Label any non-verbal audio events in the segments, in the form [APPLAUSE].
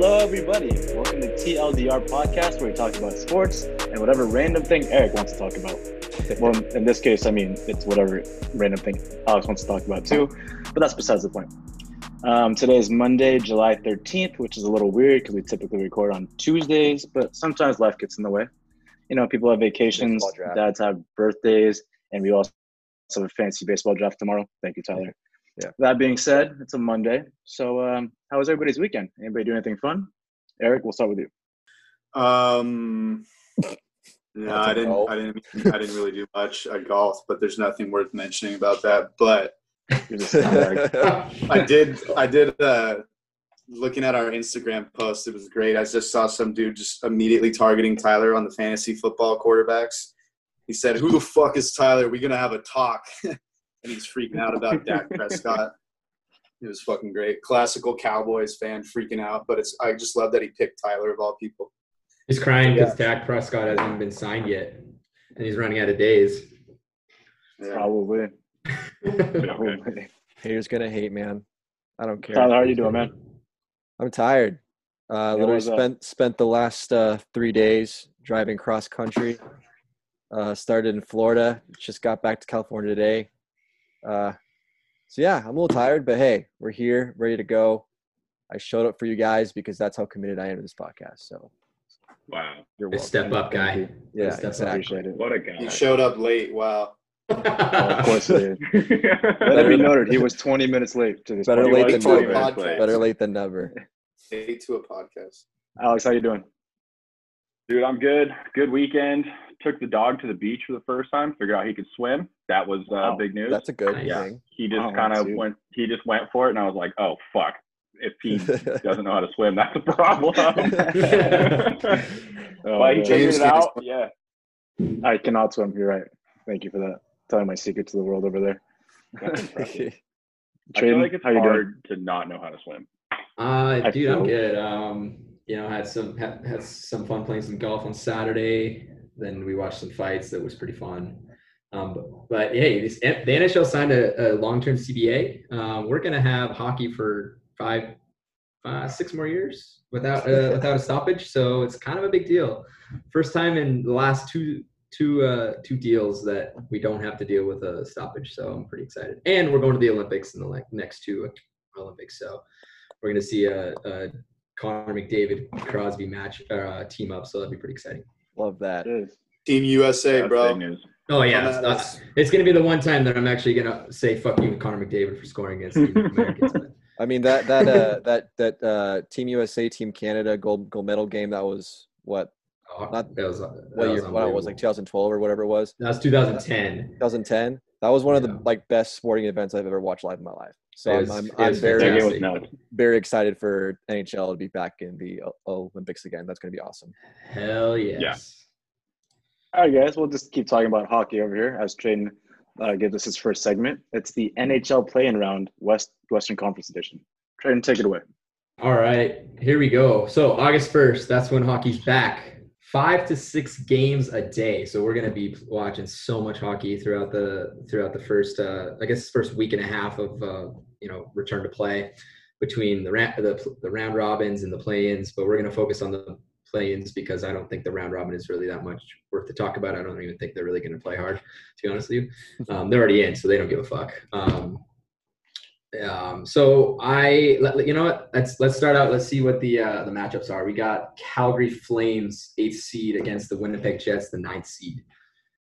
Hello, everybody. Welcome to TLDR Podcast, where we talk about sports and whatever random thing Eric wants to talk about. well, in this case, I mean, it's whatever random thing Alex wants to talk about too, but that's besides the point. Um, today is Monday, July 13th, which is a little weird because we typically record on Tuesdays, but sometimes life gets in the way. You know, people have vacations, dads have birthdays, and we also have a fancy baseball draft tomorrow. Thank you, Tyler. Yeah. That being said, it's a Monday. So, um, how was everybody's weekend? Anybody do anything fun? Eric, we'll start with you. Um, [LAUGHS] no, I didn't. golf. I didn't. I didn't really do much. I golf, but there's nothing worth mentioning about that. But You're just like, [LAUGHS] I did. I did. Uh, looking at our Instagram post, it was great. I just saw some dude just immediately targeting Tyler on the fantasy football quarterbacks. He said, "Who the fuck is Tyler? We gonna have a talk?" [LAUGHS] and he's freaking out about Dak Prescott. It was fucking great. Classical Cowboys fan freaking out, but it's. I just love that he picked Tyler of all people. He's crying because Dak Prescott hasn't been signed yet, and he's running out of days. Yeah. probably. yeah, [LAUGHS] probably. Haters gonna hate, man. I don't care. Tyler, how are you doing, man? I'm tired. Uh, Yeah, literally what's up? spent spent the last uh, three days driving cross country. Uh, started in Florida. Just got back to California today. Uh, so yeah, I'm a little tired, but hey, we're here, ready to go. I showed up for you guys because that's how committed I am to this podcast. So Wow. you're Good welcome. step up, guy. Yeah, Step up. exactly. Appreciate it. What a guy. He showed up late. Wow. Oh, of course he did. [LAUGHS] Let it be noted, he was 20 minutes late to this. Better podcast. late Late than never. podcast. Better late than never. Late to a podcast. Alex, how you doing? Dude, I'm good. Good weekend. Took the dog to the beach for the first time. Figured out he could swim. That was uh, Wow. big news. That's a good Nice. yeah. thing. He just Wow, kind of went. He just went for it, and I was like, "Oh fuck! If he [LAUGHS] doesn't know how to swim, that's a problem." Oh, [LAUGHS] [LAUGHS] but he man. figured James it can't out. Yeah. I cannot swim. You're right. Thank you for that. Telling my secret to the world over there. That's impressive. I feel like it's how you doing? hard to not know how to swim. Uh, I dude, I'm good. Um, you know, had some had, had some fun playing some golf on Saturday. Then we watched some fights. That was pretty fun. Um, but, but hey, this, the NHL signed a, a long-term CBA. Um, we're gonna have hockey for five, five, six more years without uh, [LAUGHS] without a stoppage. So it's kind of a big deal. First time in the last two two uh, two deals that we don't have to deal with a stoppage. So I'm pretty excited. And we're going to the Olympics in the like, next two Olympics. So we're going to see a, a Connor McDavid Crosby match uh, team up. So that'd be pretty exciting. Love that. Team USA, That's bro. Oh yeah, it's, not- it's going to be the one time that I'm actually going to say fuck you, Connor McDavid, for scoring against the [LAUGHS] Americans. But I mean that that uh [LAUGHS] that that uh Team USA Team Canada gold gold medal game that was what oh, Not- that was that what year what it was like 2012 or whatever it was That was 2010. 2010 that was one of Yeah. the like best sporting events I've ever watched live in my life so It I'm I'm, it I'm very That game was fantastic. nuts. very excited for NHL to be back in the Olympics again that's gonna be awesome Hell yes. All right, guys, we'll just keep talking about hockey over here as Tradon uh, gives us his first segment. It's the NHL play-in round, West Western Conference edition. Tradon, take it away. All right, here we go. So August 1st, that's when hockey's back. Five to six games a day. So we're gonna be watching so much hockey throughout the throughout the first uh, I guess first week and a half of uh, you know return to play between the round the, the round robins and the play-ins. But we're gonna focus on the play-ins because I don't think the round robin is really that much worth to talk about. I don't even think they're really gonna play hard. To be honest with you, [LAUGHS] um, they're already in, so they don't give a fuck. Um, um, so I, you know what? Let's let's start out. Let's see what the uh, the matchups are. We got Calgary Flames, eighth seed, against the Winnipeg Jets, the ninth seed.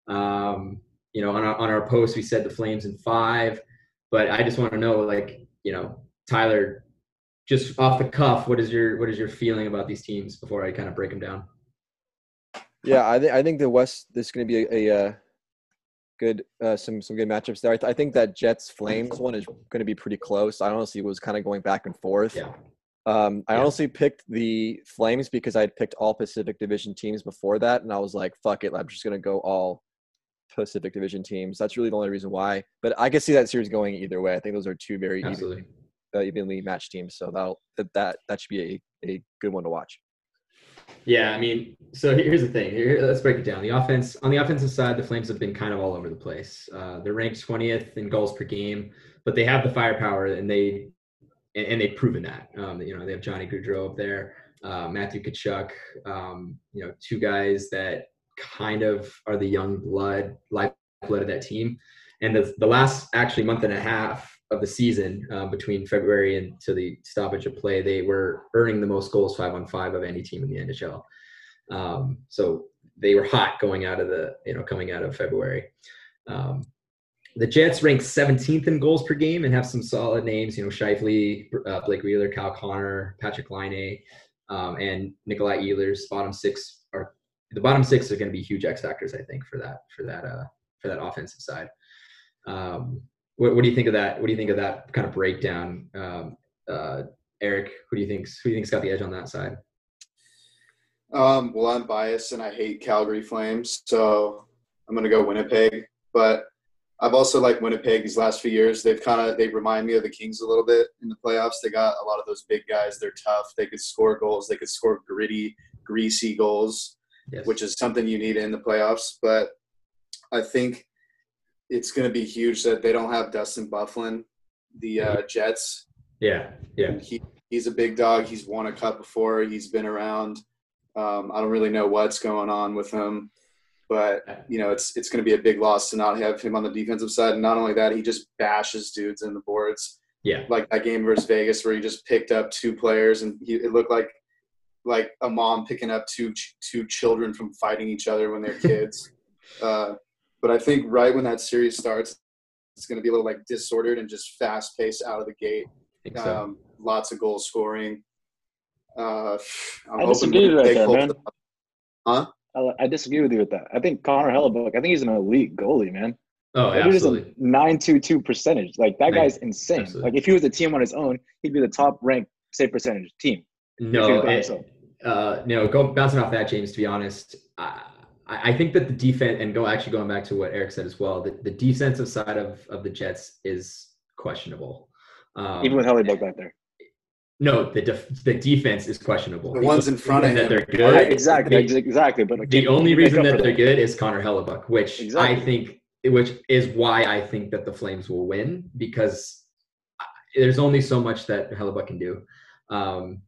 Um, you know, on our on our post, we said the Flames in five, but I just want to know, like, you know, Tyler, just off the cuff, what is your what is your feeling about these teams before I kind of break them down? yeah I think I think the West this is gonna be a, a uh, good uh, some some good matchups there I, th- I think that Jets Flames one is gonna be pretty close I honestly was kind of going back and forth Yeah. Um, I Yeah. honestly picked the Flames because I had picked all Pacific Division teams before that, and I was like, "Fuck it, I'm just gonna go all Pacific Division teams." That's really the only reason why. But I can see that series going either way. I think those are two very even, Absolutely. uh, evenly matched teams, so that'll that that, that should be a, a good one to watch. Yeah, I mean, so here's the thing. Here, let's break it down. The offense on the offensive side, the Flames have been kind of all over the place. Uh, they're ranked 20th in goals per game, but they have the firepower, and they and, and they've proven that. Um, you know, they have Johnny Gaudreau up there. uh, Matthew Tkachuk. Um, you know, two guys that kind of are the young blood, lifeblood of that team. And the, the last actually month and a half of the season uh, between February and to the stoppage of play, they were earning the most goals five on five of any team in the NHL. Um, so they were hot going out of the you know coming out of February. Um, the Jets rank 17th in goals per game and have some solid names. You know, Scheifele, uh, Blake Wheeler, Kyle Connor, Patrik Laine, um, and Nikolai Ehlers. Bottom six the bottom six are going to be huge X factors, I think, for that for that uh, for that offensive side. Um, what, what, do you think of that? What do you think of that kind of breakdown, um, uh, Eric? Who do you think who do you think's got the edge on that side? Um, well, I'm biased and I hate Calgary Flames, so I'm going to go Winnipeg. But I've also liked Winnipeg these last few years. They've kind of they remind me of the Kings a little bit in the playoffs. They got a lot of those big guys. They're tough. They could score goals. They could score gritty, greasy goals, yes. which is something you need in the playoffs. But I think it's going to be huge that they don't have Dustin Byfuglien, the uh, Jets. Yeah, yeah. He, he's a big dog. He's won a cup before. He's been around. Um, I don't really know what's going on with him, but you know it's it's going to be a big loss to not have him on the defensive side. And not only that, he just bashes dudes in the boards. Yeah, like that game versus Vegas where he just picked up two players and he, it looked like like a mom picking up two two children from fighting each other when they're kids. [LAUGHS] uh, but I think right when that series starts, it's going to be a little like disordered and just fast paced out of the gate. So. Um, lots of goal scoring. Uh, i disagree with that, man. The, huh? I, I, disagree with you with that. I think Connor Hellebuyck. I think he's an elite goalie, man. Oh, that absolutely. Nine two two percentage. Like that guy's insane. Absolutely. Like if he was a team on his own, he'd be the top ranked save percentage team. No, it, uh, no. Go bouncing off that, James. To be honest, I, I think that the defense and go actually going back to what Eric said as well. The, the defensive side of of the Jets is questionable. Um, Even with Hellebuyck back there. No, the def- the defense is questionable. The ones in front of that they're good. exactly, exactly. But the only reason that they're good is Connor Hellebuyck, which exactly. I think, which is why I think that the Flames will win because there's only so much that Hellebuyck can do. Um,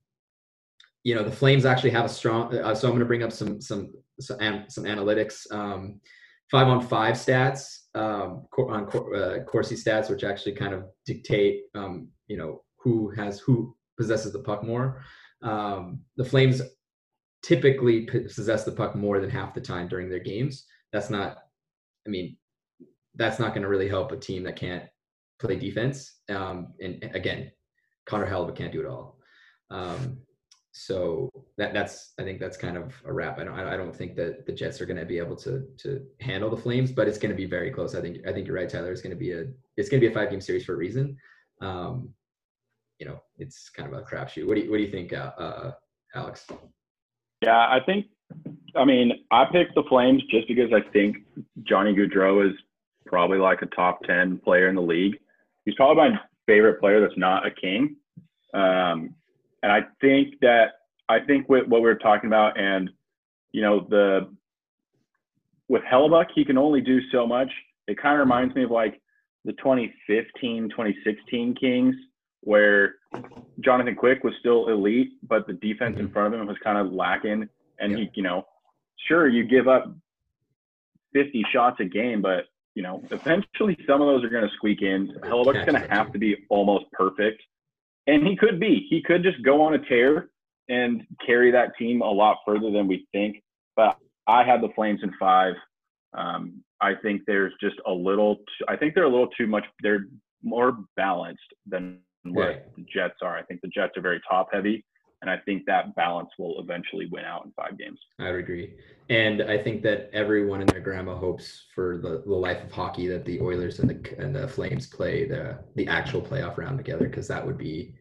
you know, the Flames actually have a strong. Uh, so I'm going to bring up some some some, some analytics. Um, five on five stats um, on uh, Corsi stats, which actually kind of dictate, um, you know, who has who possesses the puck more. Um, the Flames typically possess the puck more than half the time during their games. That's not, I mean, that's not going to really help a team that can't play defense. Um, and again, Connor Hellebuyck can't do it all. Um, so that that's I think that's kind of a wrap. I don't I don't think that the Jets are going to be able to to handle the Flames, but it's going to be very close. I think I think you're right, Tyler. It's going to be a it's going to be a five game series for a reason. Um, you know, it's kind of a crapshoot. What do you, what do you think, uh, uh, Alex? Yeah, I think, I mean, I picked the Flames just because I think Johnny Gaudreau is probably like a top 10 player in the league. He's probably my favorite player that's not a king. Um, and I think that, I think with what we are talking about and, you know, the, with Hellebuyck, he can only do so much. It kind of reminds me of like the 2015, 2016 Kings where Jonathan Quick was still elite, but the defense in mm-hmm. front of him was kind of lacking. And he, you know, sure you give up 50 shots a game, but you know, eventually some of those are going to squeak in. Hellebuyck's going to have to be almost perfect, and he could be. He could just go on a tear and carry that team a lot further than we think. But I have the Flames in five. Um, I think there's just a little. T- I think they're a little too much. They're more balanced than what yeah. the Jets are. I think the Jets are very top heavy, and I think that balance will eventually win out in five games. I would agree, and I think that everyone and their grandma hopes for the, the life of hockey that the Oilers and the and the Flames play the the actual playoff round together because that would be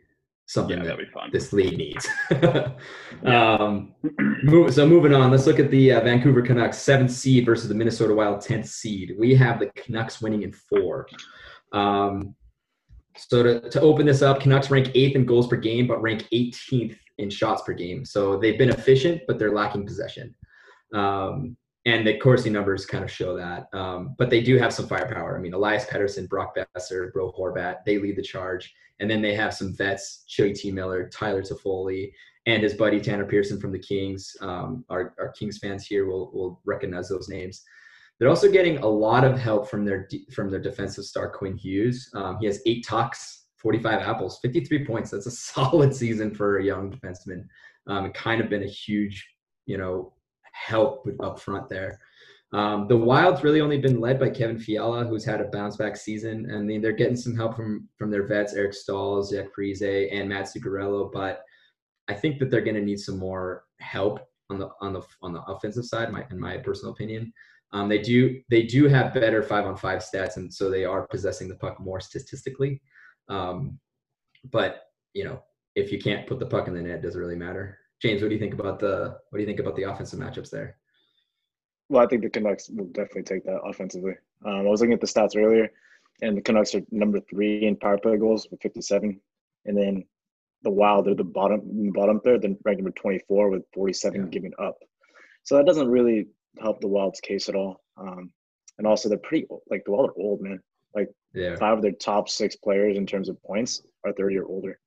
something yeah, that this league needs. [LAUGHS] um, move, so moving on, let's look at the uh, Vancouver Canucks seventh seed versus the Minnesota Wild tenth seed. We have the Canucks winning in four. Um, so to, to open this up, Canucks rank eighth in goals per game, but rank 18th in shots per game. So they've been efficient, but they're lacking possession. Um, and the Corsi numbers kind of show that. Um, but they do have some firepower. I mean, Elias Pettersson, Brock Boeser, Bo Horvat, they lead the charge. And then they have some vets, J.T. Miller, Tyler Toffoli, and his buddy Tanner Pearson from the Kings. Um, our, our Kings fans here will will recognize those names. They're also getting a lot of help from their from their defensive star Quinn Hughes. Um, he has eight tucks, 45 apples, 53 points. That's a [LAUGHS] solid season for a young defenseman. Um, kind of been a huge, you know, help up front there. Um, the Wild's really only been led by Kevin Fiala, who's had a bounce back season. and they're getting some help from from their vets, Eric Staal, Zach Parise, and Matt Zuccarello. But I think that they're going to need some more help on the on the on the offensive side, my, in my personal opinion. Um, they do they do have better five on five stats, and so they are possessing the puck more statistically. Um, but you know, if you can't put the puck in the net, doesn't really matter? James, what do you think about the what do you think about the offensive matchups there? Well, I think the Canucks will definitely take that offensively. Um, I was looking at the stats earlier, and the Canucks are number three in power play goals with 57, and then the Wild they're the bottom bottom third, then ranked number 24 with 47 yeah. giving up. So that doesn't really help the Wild's case at all. Um, and also, they're pretty like the Wild are old, man. Like yeah. five of their top six players in terms of points are 30 or older.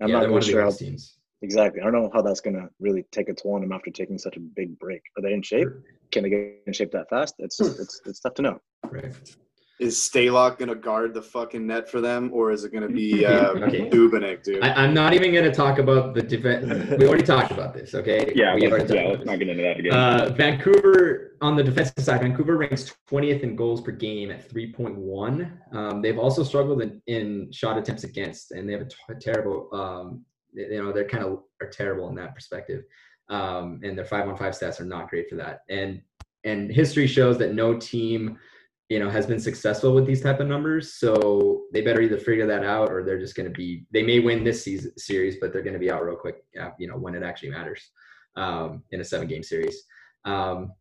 I'm yeah, not really sure how, teams. Exactly. I don't know how that's gonna really take a toll on them after taking such a big break. Are they in shape? Can they get in shape that fast? It's it's it's tough to know. Right is Stalock gonna guard the fucking net for them, or is it gonna be uh, [LAUGHS] okay. Dubnyk, dude? I, am not even gonna talk about the defense. we already talked about this, okay? Yeah, we let's, yeah. Let's not get into that again. Uh, Vancouver on the defensive side, Vancouver ranks 20th in goals per game at 3.1. Um, they've also struggled in, in, shot attempts against, and they have a, t- a terrible. Um, you know, they're kind of are terrible in that perspective, um, and their five on five stats are not great for that. And and history shows that no team you know has been successful with these type of numbers. So they better either figure that out or they're just going to be they may win this season series but they're going to be out real quick you know when it actually matters um, in a seven game series. Um,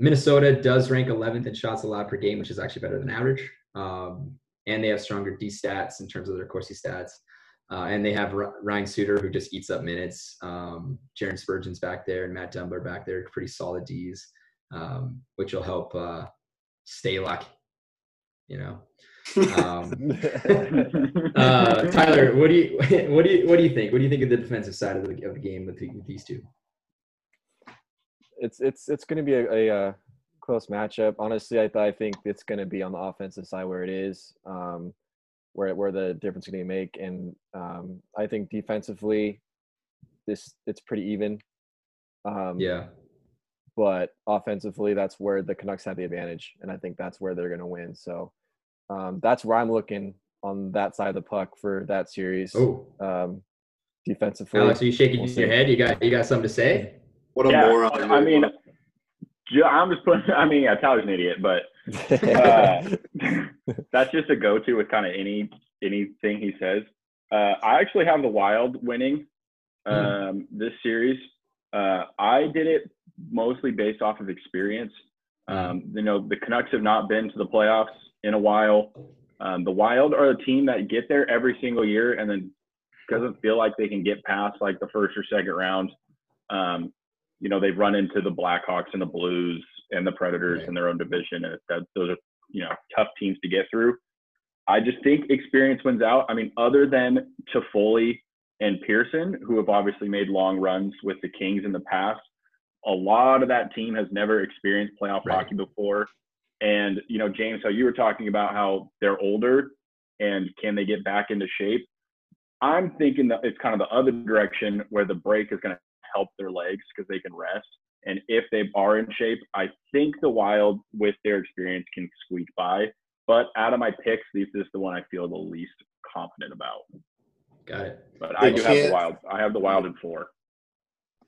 minnesota does rank 11th in shots allowed per game which is actually better than average. Um, and they have stronger d stats in terms of their Corsi stats uh, and they have Ryan Suter, who just eats up minutes. Um, Jaron Spurgeon's back there, and Matt Dumba back there, pretty solid D's, um, which will help uh, stay lucky. You know. Um, [LAUGHS] [LAUGHS] uh, Tyler, what do you [LAUGHS] what do you what do you think? What do you think of the defensive side of the of the game with, the, with these two? It's it's it's going to be a, a, a, close matchup. Honestly, I I think it's going to be on the offensive side where it is, um, where where the difference is going to make, and um, I think defensively, this it's pretty even. Um, yeah but offensively, that's where the Canucks have the advantage, and I think that's where they're going to win. So um, that's where I'm looking on that side of the puck for that series. Oh, um, defensively. Alex, are you shaking we'll your head? You got you got something to say? What a yeah, moron! I mean, I'm just putting. I mean, yeah, Tyler's an idiot, but [LAUGHS] uh, that's just a go-to with kind of any anything he says. Uh, I actually have the Wild winning hmm. um, mm. this series. Uh, I did it mostly based off of experience. Um, you know, the Canucks have not been to the playoffs in a while. Um, the Wild are a team that get there every single year and then doesn't feel like they can get past like the first or second round. Um, you know, they've run into the Blackhawks and the Blues and the Predators right. in their own division, and that, those are you know tough teams to get through. I just think experience wins out. I mean, other than Toffoli and Pearson, who have obviously made long runs with the Kings in the past, a lot of that team has never experienced playoff right. hockey before. And, you know, James, how you were talking about how they're older and can they get back into shape? I'm thinking that it's kind of the other direction where the break is going to help their legs because they can rest. And if they are in shape, I think the Wild, with their experience, can squeak by. But out of my picks, this is the one I feel the least confident about. Got it. But I do have the Wild. I have the Wild in four.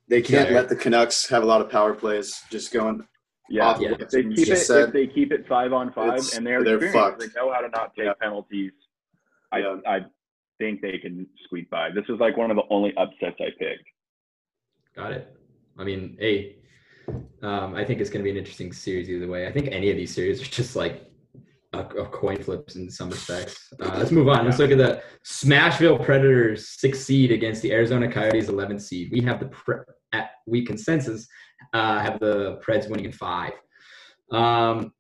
They can't yeah. let the Canucks have a lot of power plays just going. Yeah, yeah. If they keep it, said, if they keep it five on five, and they're, they're fucked. they know how to not take yeah. penalties. I yeah. I think they can squeak by. This is like one of the only upsets I picked. Got it. I mean, hey, um, I think it's going to be an interesting series either way. I think any of these series are just like a, a coin flips in some respects. Uh, let's move on. Let's look at the Smashville Predators six seed against the Arizona Coyotes 11 seed. We have the pre- at week consensus uh, have the Preds winning in five. Um,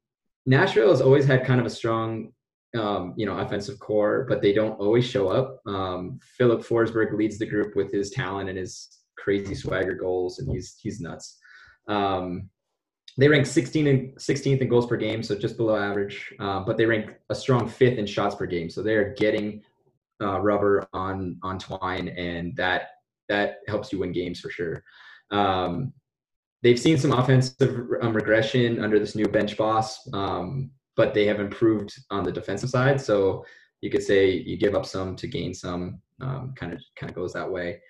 Nashville has always had kind of a strong, um, you know, offensive core, but they don't always show up. Um, Filip Forsberg leads the group with his talent and his crazy swagger goals, and he's he's nuts. Um, they rank 16 and 16th in goals per game, so just below average. Uh, but they rank a strong fifth in shots per game, so they're getting uh, rubber on on twine, and that that helps you win games for sure. Um, they've seen some offensive um, regression under this new bench boss, um, but they have improved on the defensive side. So you could say you give up some to gain some. Kind of kind of goes that way.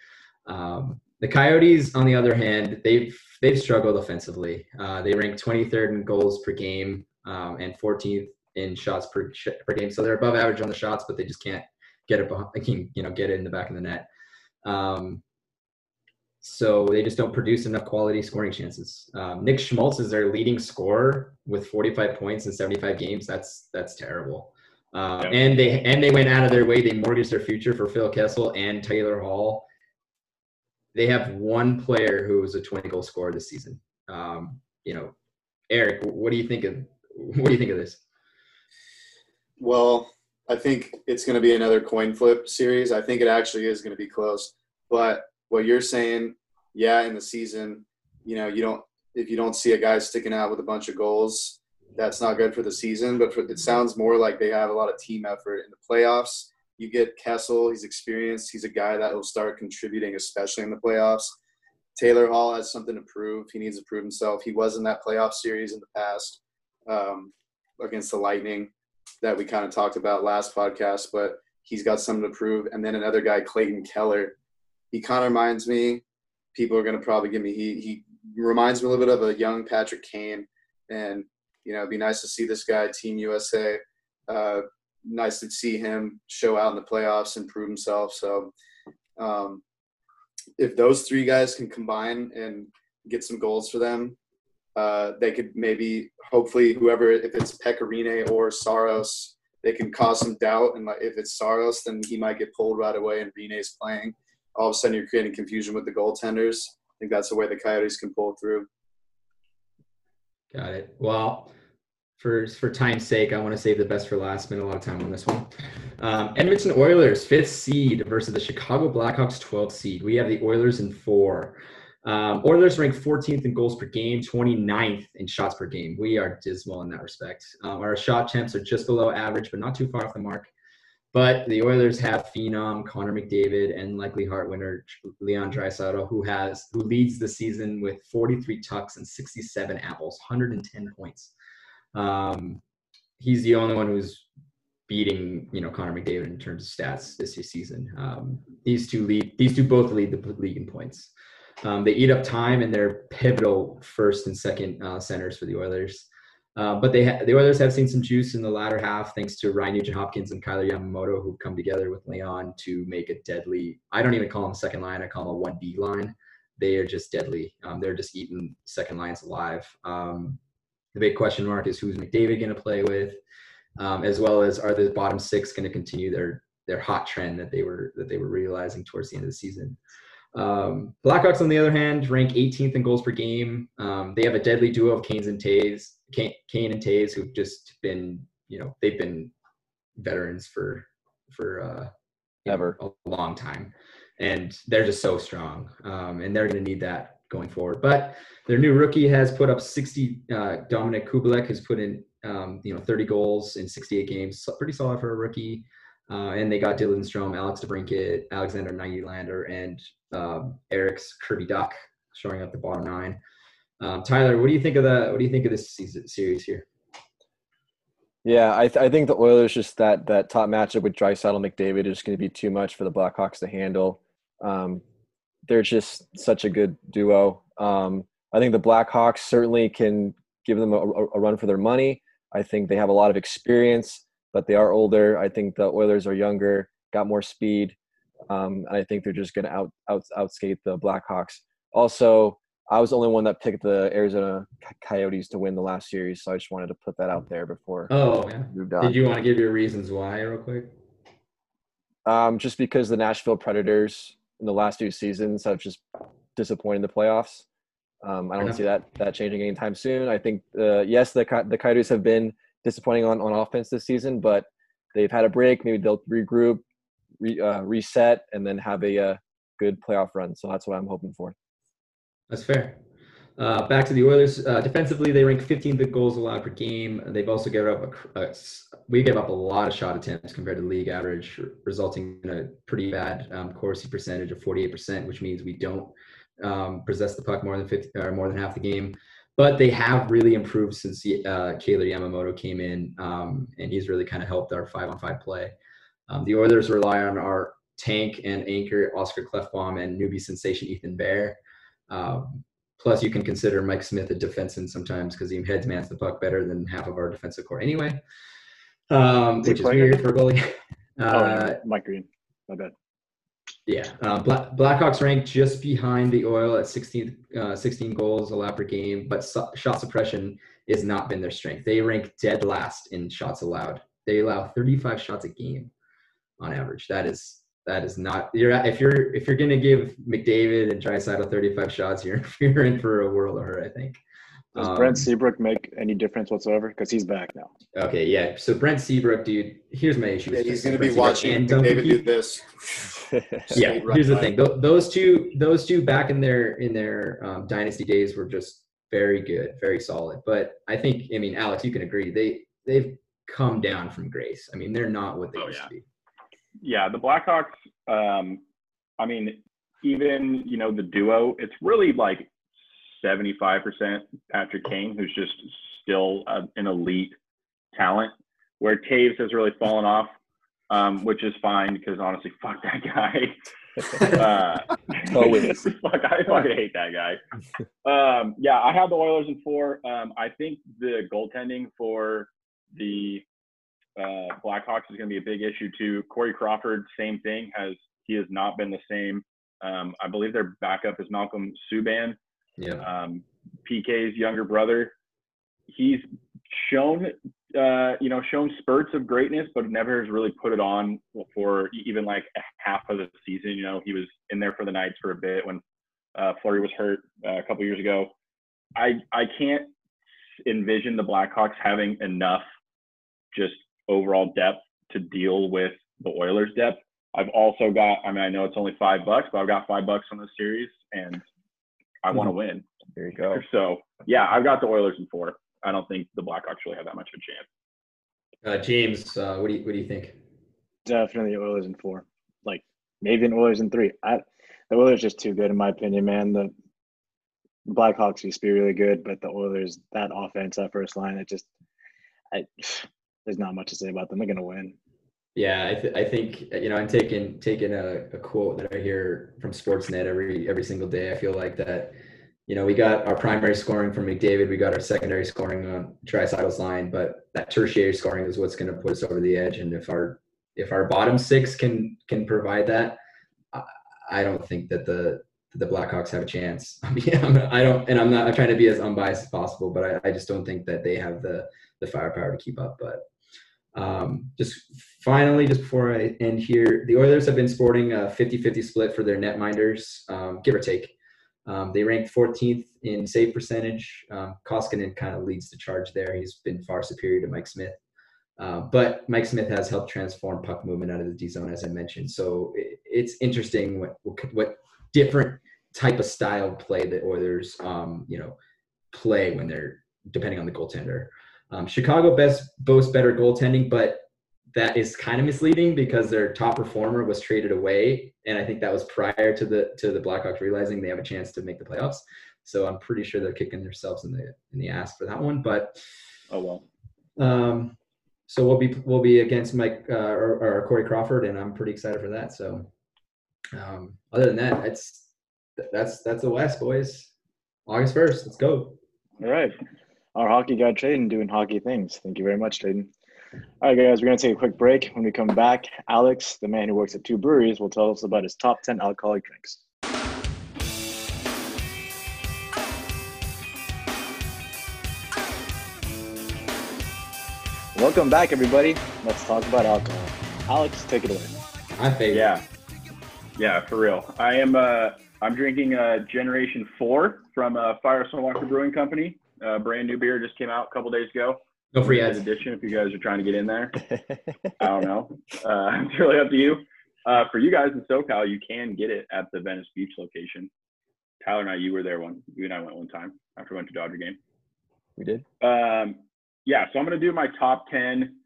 Um, the Coyotes, on the other hand, they've they've struggled offensively. Uh, they rank 23rd in goals per game um, and 14th in shots per per game. So they're above average on the shots, but they just can't get it behind, you know get it in the back of the net. Um, so they just don't produce enough quality scoring chances. Um, Nick Schmaltz is their leading scorer with 45 points in 75 games. That's that's terrible. Um, yeah. And they and they went out of their way. They mortgaged their future for Phil Kessel and Taylor Hall. They have one player who was a 20 goal scorer this season. Um, you know, Eric, what do you think of what do you think of this? Well, I think it's going to be another coin flip series. I think it actually is going to be close, but what you're saying, yeah, in the season, you know, you don't if you don't see a guy sticking out with a bunch of goals, that's not good for the season. But for, it sounds more like they have a lot of team effort in the playoffs. You get Kessel; he's experienced. He's a guy that will start contributing, especially in the playoffs. Taylor Hall has something to prove. He needs to prove himself. He was in that playoff series in the past um, against the Lightning that we kind of talked about last podcast, but he's got something to prove. And then another guy, Clayton Keller, he kind of reminds me. People are going to probably give me. He he reminds me a little bit of a young Patrick Kane, and you know, it'd be nice to see this guy, Team USA. Uh, nice to see him show out in the playoffs and prove himself. So, um, if those three guys can combine and get some goals for them, uh, they could maybe, hopefully, whoever, if it's Pekka Rinne or Saros, they can cause some doubt. And if it's Saros, then he might get pulled right away and Rinne's playing all of a sudden you're creating confusion with the goaltenders. I think that's the way the Coyotes can pull through. Got it. Well, for for time's sake, I want to save the best for last. Spend a lot of time on this one. Um, Edmonton Oilers fifth seed versus the Chicago Blackhawks 12th seed. We have the Oilers in four. Um, Oilers rank 14th in goals per game, 29th in shots per game. We are dismal in that respect. Um, our shot temps are just below average, but not too far off the mark. But the Oilers have phenom Connor McDavid and likely Hart winner Leon Draisaitl, who has who leads the season with 43 tucks and 67 apples, 110 points. Um, he's the only one who's beating you know Connor McDavid in terms of stats this season. Um, these two lead these two both lead the league in points. Um, they eat up time and they're pivotal first and second uh, centers for the Oilers. Uh, but they ha- the Oilers have seen some juice in the latter half thanks to Ryan Nugent Hopkins and Kailer Yamamoto, who've come together with Leon to make a deadly. I don't even call them second line; I call them a one B line. They are just deadly. Um, they're just eating second lines alive. Um, the big question mark is who's McDavid going to play with, um, as well as are the bottom six going to continue their their hot trend that they were that they were realizing towards the end of the season. Um, Blackhawks, on the other hand, rank 18th in goals per game. Um, they have a deadly duo of Canes and Toews, Kane, Kane and Toews, who've just been, you know, they've been veterans for for uh, ever a long time, and they're just so strong, um, and they're going to need that going forward. But their new rookie has put up 60. Uh, Dominik Kubalik has put in, um, you know, 30 goals in 68 games, so pretty solid for a rookie. Uh, and they got Dylan Strome, Alex DeBrincat, Alexander Nylander, and um, Eric's Kirby Dach showing up the bottom nine. Um, Tyler, what do you think of that? What do you think of this season, series here? Yeah, I, th- I think the Oilers just that that top matchup with Draisaitl McDavid is going to be too much for the Blackhawks to handle. Um, they're just such a good duo. Um, I think the Blackhawks certainly can give them a, a, run for their money. I think they have a lot of experience, but they are older. I think the Oilers are younger, got more speed. Um, and I think they're just going to out, out outskate the Blackhawks. Also, I was the only one that picked the Arizona Coyotes to win the last series, so I just wanted to put that out there before. Oh, yeah. moved on. Did you want to give your reasons why, real quick? Um, just because the Nashville Predators in the last two seasons have just disappointed the playoffs. Um, I don't see that that changing anytime soon. I think uh, yes, the the Coyotes have been disappointing on, on offense this season, but they've had a break. Maybe they'll regroup, re, uh, reset, and then have a uh, good playoff run. So that's what I'm hoping for. That's fair. Uh, back to the Oilers. Uh, defensively, they rank 15th in goals allowed per game. They've also given up a, a, we gave up a lot of shot attempts compared to league average, resulting in a pretty bad um, Corsi percentage of 48%, which means we don't um, possess the puck more than 50 or more than half the game. But they have really improved since uh, Kailer Yamamoto came in, um, and he's really kind of helped our five-on-five play. Um, the Oilers rely on our tank and anchor Oscar Klefbom and newbie sensation Ethan Bear. Um, plus, you can consider Mike Smith a defenseman sometimes because he heads mans the puck better than half of our defensive core anyway, um, which is weird for a [LAUGHS] goalie. Uh, oh, Mike Green. My bad. Yeah, uh, Black, Blackhawks ranked just behind the Oil at 16, uh, 16 goals allowed per game, but su- shot suppression has not been their strength. They rank dead last in shots allowed. They allow 35 shots a game on average. That is that is not you're if you're if you're gonna give McDavid and Draisaitl 35 shots, [LAUGHS] you're you're in for a world of hurt. I think. Does um, Brent Seabrook make any difference whatsoever? Because he's back now. Okay, yeah. So Brent Seabrook, dude, here's my issue. Yeah, he's going to be watching David do this. [LAUGHS] yeah, here's the thing. those two, those two back in their in their um, dynasty days were just very good, very solid. But I think, I mean, Alex, you can agree they they've come down from grace. I mean, they're not what they oh, used yeah. to be yeah, the Blackhawks. Um, I mean, even you know the duo. It's really like seventy-five percent Patrick Kane, who's just still uh, an elite talent. Where Toews has really fallen off, um, which is fine because honestly, fuck that guy. [LAUGHS] uh, Always. [LAUGHS] fuck, I fucking hate that guy. Um, yeah, I have the Oilers in four. Um, I think the goaltending for the uh, Blackhawks is going to be a big issue too. Corey Crawford, same thing. Has he has not been the same. Um, I believe their backup is Malcolm Subban. Yeah. Um, PK's younger brother. He's shown, uh, you know, shown spurts of greatness, but never has really put it on for even like a half of the season. You know, he was in there for the Knights for a bit when uh, Fleury was hurt uh, a couple years ago. I I can't envision the Blackhawks having enough just overall depth to deal with the Oilers' depth. I've also got, I mean, I know it's only five bucks, but I've got five bucks on the series and I want to hmm. win. There you go. So, yeah, I've got the Oilers in four. I don't think the Blackhawks really have that much of a chance. Uh, James, uh, what do you what do you think? Definitely Oilers in four. Like maybe an Oilers in three. I, the Oilers just too good in my opinion, man. The Blackhawks used to be really good, but the Oilers, that offense, that first line, it just, I, [SIGHS] there's not much to say about them. They're gonna win. Yeah, I, th- I think you know I'm taking taking a, a quote that I hear from Sportsnet every every single day. I feel like that you know, we got our primary scoring from McDavid, we got our secondary scoring on Draisaitl's line, but that tertiary scoring is what's going to put us over the edge. And if our if our bottom six can can provide that, I, I don't think that the the Blackhawks have a chance. [LAUGHS] I mean, I don't, and I'm not. I'm trying to be as unbiased as possible, but I, I just don't think that they have the the firepower to keep up. But um, just finally, just before I end here, the Oilers have been sporting a 50-50 split for their netminders, um, give or take. Um, they ranked 14th in save percentage. Um, Koskinen kind of leads the charge there. He's been far superior to Mike Smith. Uh, but Mike Smith has helped transform puck movement out of the D zone, as I mentioned. So it, it's interesting what, what different type of style play the Oilers, um, you know, play when they're depending on the goaltender. Um, Chicago best boasts better goaltending, but that is kind of misleading because their top performer was traded away, and I think that was prior to the to the Blackhawks realizing they have a chance to make the playoffs. So I'm pretty sure they're kicking themselves in the in the ass for that one. But oh well. Um, so we'll be we'll be against Mike uh, or, or Corey Crawford, and I'm pretty excited for that. So um, other than that, it's that's that's the West, boys. August first, let's go. All right our hockey guy Tradon doing hockey things. Thank you very much, Tradon. All right, guys, we're going to take a quick break. When we come back, Alex, the man who works at two breweries, will tell us about his top 10 alcoholic drinks. Welcome back, everybody. Let's talk about alcohol. Alex, take it away. My favorite. Yeah, yeah, for real. I am. Uh, I'm drinking uh, Generation Four from uh, Firestone Walker Brewing Company. Uh, brand new beer just came out a couple days ago. No free ads. Edition if you guys are trying to get in there. [LAUGHS] I don't know. Uh, [LAUGHS] it's really up to you. Uh, for you guys in SoCal, you can get it at the Venice Beach location. Tyler and I, you were there one. You and I went one time after we went to Dodger game. We did. Um, yeah, so I'm going to do my top 10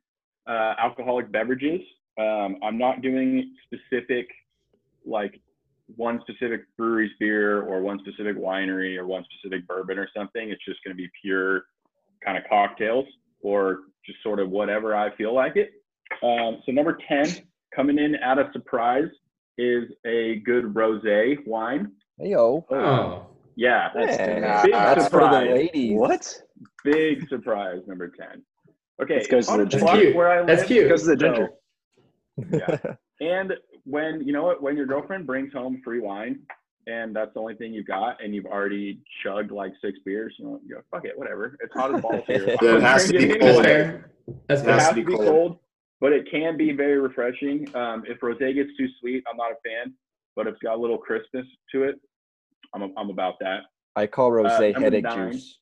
uh, alcoholic beverages. Um, I'm not doing specific, like one specific brewery's beer or one specific winery or one specific bourbon or something. It's just going to be pure kind of cocktails or just sort of whatever I feel like it. Um, so number 10, coming in at a surprise, is a good rosé wine. Hey yo. Oh, Yeah, That's Hey, big that's for the surprise. ladies. What? big surprise. Number 10. Okay, It's 'cause on of the ginger. block Cute. where I That's live- cute. Because of the ginger. Yeah. [LAUGHS] And when you know what, when your girlfriend brings home free wine, and that's the only thing you've got, and you've already chugged like six beers, you know, you go fuck it, whatever. It's hot as balls here. [LAUGHS] Yeah, it has to be cold. anyway. It It has has to to be be cold. cold, but it can be very refreshing. Um, if rosé gets too sweet, I'm not a fan. But if it's got a little crispness to it, I'm a, I'm about that. I call rosé Uh, headache nine. juice.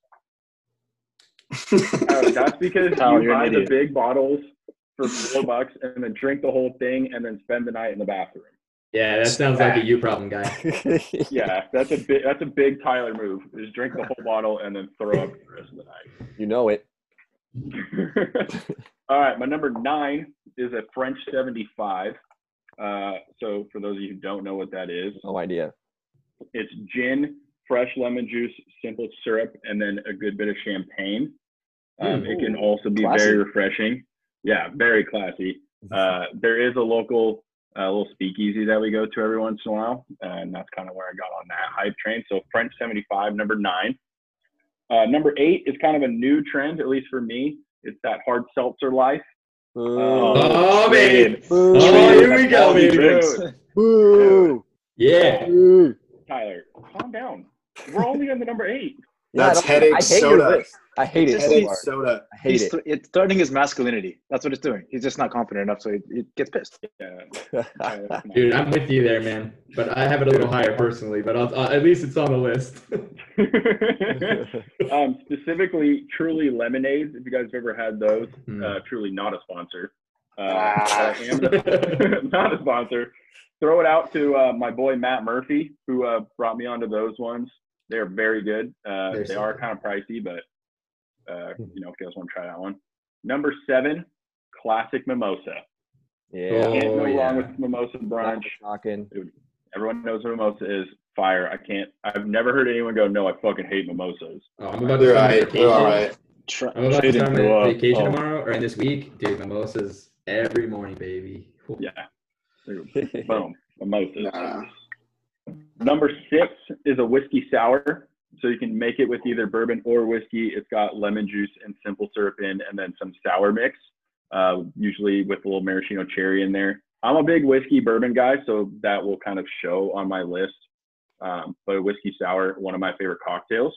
Uh, that's because [LAUGHS] Tyler, you you're buy the big bottles for four bucks and then drink the whole thing and then spend the night in the bathroom. Yeah, that sounds like a you problem guy. [LAUGHS] Yeah, that's a big that's a big Tyler move. Is drink the whole bottle and then throw up the rest of the night. You know it. [LAUGHS] All right, my number nine is a French 75. Uh, so for those of you who don't know what that is, No idea. it's gin, fresh lemon juice, simple syrup, and then a good bit of champagne. Um, it can also be Classy. very refreshing. Yeah, very classy. Uh, there is a local uh, little speakeasy that we go to every once in a while, and that's kind of where I got on that hype train. So French 75, number nine. Uh, number eight is kind of a new trend, at least for me. It's that hard seltzer life. Boo. Oh, man. Boo. Oh, here we go, baby. drinks. Boo. Yeah. Boo. Tyler, calm down. We're only on the number eight. Yeah, I That's don't- headache I hate soda. I hate it Headache hard. soda. I hate He's it. th- it's threatening his masculinity. That's what it's doing. He's just not confident enough, so he, he gets pissed. [LAUGHS] Yeah, Tyler, come on. Dude, I'm with you there, man. But I have it a little higher personally, but I'll, uh, at least it's on the list. [LAUGHS] um, specifically, Truly lemonades. If you guys have ever had those, Hmm. uh, Truly not a sponsor. Uh, Ah. but I am- [LAUGHS] not a sponsor. Throw it out to uh, my boy Matt Murphy, who uh, brought me onto those ones. They are very good. Uh, They're they are kind of pricey, but uh, you know, if you guys want to try that one. Number seven, classic mimosa. yeah. Oh, Can't go yeah. wrong with mimosa brunch. Talking. Everyone knows what mimosa is. Fire. I can't. I've never heard anyone go, "No, I fucking hate mimosas." Oh, I'm about to They're start on alright. vacation. They're all right. Try, I'm about to trading start on uh, vacation oh. tomorrow or in this week. Dude, mimosas every morning, baby. Yeah. Boom. Mimosas. Nah. Number six is a whiskey sour. So you can make it with either bourbon or whiskey. It's got lemon juice and simple syrup in, and then some sour mix, uh, usually with a little maraschino cherry in there. I'm a big whiskey bourbon guy, so that will kind of show on my list. Um, but a whiskey sour, one of my favorite cocktails.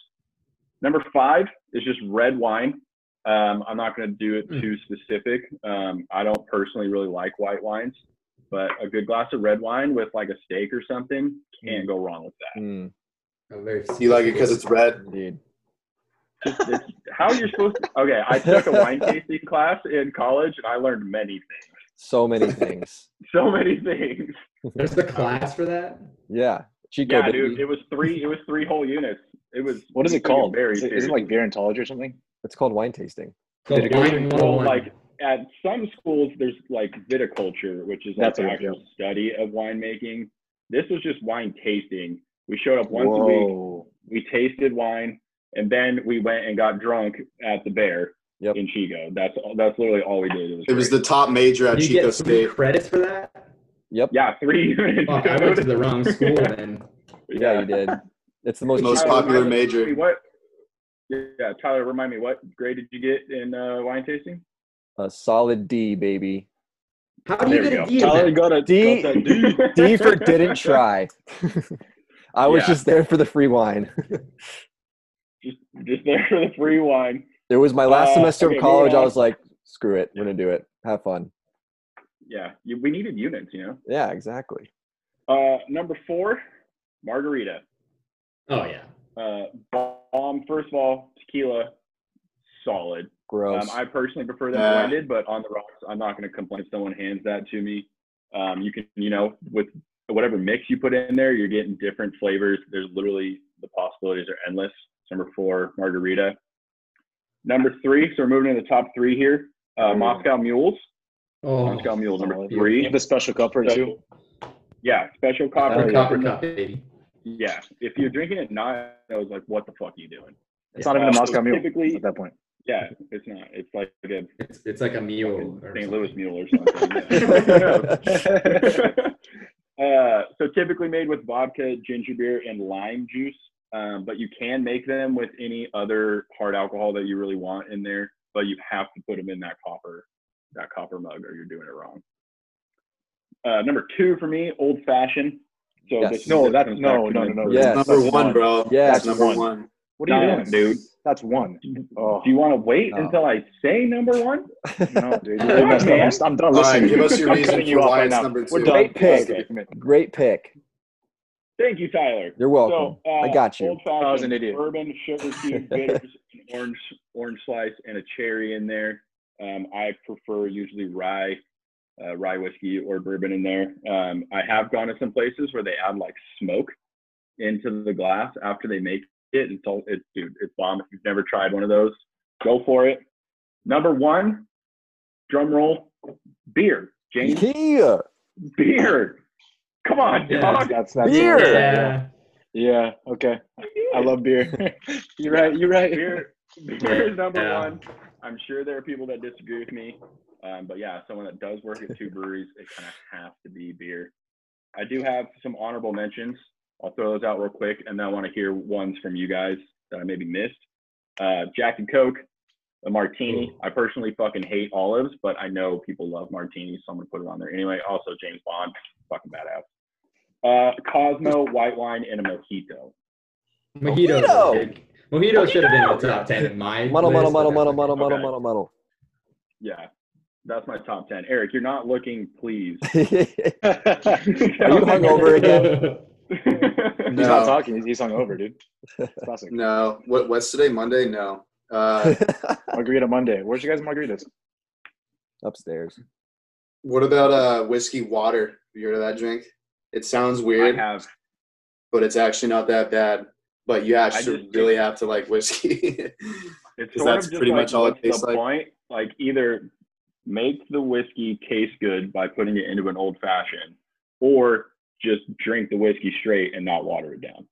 Number five is just red wine. Um, I'm not going to do it Mm. too specific. Um, I don't personally really like white wines, but a good glass of red wine with like a steak or something can't go wrong with that. Mm, You like it because it's red? indeed. It's, how you're supposed to? Okay, I took a wine [LAUGHS] tasting class in college, and I learned many things. So many things. [LAUGHS] So many things. There's the [LAUGHS] class for that. Yeah. Chico, Yeah, baby. dude, it was three. It was three whole units. It was. What is it called? Very Is it, is it seriously. like beerentology or something? It's called wine tasting. Called Did it go Wine like at some schools, there's like viticulture, which is like That's the what it study of winemaking. This was just wine tasting. We showed up once a week. We tasted wine, and then we went and got drunk at the Bear Yep. in Chico. That's all- that's literally all we did. It was, It was the top major at you Chico get State. credits for that? Yep. yeah three [LAUGHS] units. Fuck, I went to the wrong school [LAUGHS] then. Yeah, you did. It's the most, Most Tyler, popular remind me major. What? Yeah, Tyler, remind me what grade did you get in uh, wine tasting? A solid D, baby. How do you There get a go. Tyler got a D- got D. [LAUGHS] D for didn't [LAUGHS] try. [LAUGHS] I was Yeah. just there for the free wine. Just just there for the free wine. It was my last Uh, semester okay, of college. I was like, screw it. We're going to do it. Have fun. Yeah, you, we needed units, you know. Yeah, exactly. Uh, number four, margarita. Oh yeah. Uh, bomb. First of all, tequila, solid. Gross. Um, I personally prefer that Yeah. blended, but on the rocks, I'm not going to complain if someone hands that to me. Um, you can, you know, with whatever mix you put in there, you're getting different flavors. There's literally the possibilities are endless. Number four, margarita. Number three, so we're moving to the top three here. Uh, Moscow Mules. Oh, Moscow Mules number Solid. three. You have the special cupper So- too. Yeah, special copper. the copper cup, baby. Yeah, if you're drinking it not, I was like, what the fuck are you doing? It's not even a Uh, so Moscow mule at that point. Yeah, it's not. It's like a It's, it's like a mule. fucking or St. Louis mule or something. [LAUGHS] [LAUGHS] uh, so typically made with vodka, ginger beer, and lime juice. Um, but you can make them with any other hard alcohol that you really want in there. But you have to put them in that copper, that copper mug, or you're doing it wrong. Uh, number two for me, old fashioned. So Yes. this, No, this that- comes no, no, no, no. Yes. Number one, one. bro. Yes. That's number One. one. What are you doing, dude. That's one. Oh Do you want to wait No. until I say number one? [LAUGHS] no, dude. Come You're on, man. I'm, I'm done All right, listening. give us your reason for you off why right it's now. number We're two. done. Great pick. Okay. Great pick. Thank you, Tyler. You're welcome. So, uh, I got you. I was an idiot. bourbon, sugar cube, [LAUGHS] bitters, an orange, orange slice, and a cherry in there. Um, I prefer usually rye, uh, rye whiskey or bourbon in there. Um, I have gone to some places where they add like smoke into the glass after they make it. It's all, it's dude, it's bomb. If you've never tried one of those, go for it. Number one, drum roll, beer. James, Yeah. beer. Come on, Yeah. dog. That's that's Beer. Yeah. Yeah. Okay. I love beer. [LAUGHS] [LAUGHS] you're right. You're right. beer, beer is number Yeah. one. I'm sure there are people that disagree with me, um, but yeah, someone that does work at two breweries, it kind of has to be beer. I do have some honorable mentions. I'll throw those out real quick, and then I want to hear ones from you guys that I maybe missed. Uh, Jack and Coke, a martini. I personally fucking hate olives, but I know people love martinis, so I'm gonna put it on there anyway. Also, James Bond, fucking badass. Uh, Cosmo, white wine, and a mojito. Mojito. Mojito. Mojito should have been in the top ten in my Muddle, muddle, muddle, muddle, muddle, muddle, muddle, muddle. Yeah, that's my top ten. Eric, you're not looking pleased. [LAUGHS] [LAUGHS] Are you hungover again? [LAUGHS] He's No. not talking. He's, he's hungover, dude. Classic. No. What? What's today? Monday? No. Uh, [LAUGHS] Margarita Monday. Where's your guys' margaritas? Upstairs. what about uh whiskey water? You heard of that drink? It sounds weird. I have. but it's actually not that bad. But you actually just- really have to like whiskey. [LAUGHS] It's 'Cause sort that's pretty like, much all it what's tastes the like. point? Like either make the whiskey taste good by putting it into an old fashioned, or just drink the whiskey straight and not water it down.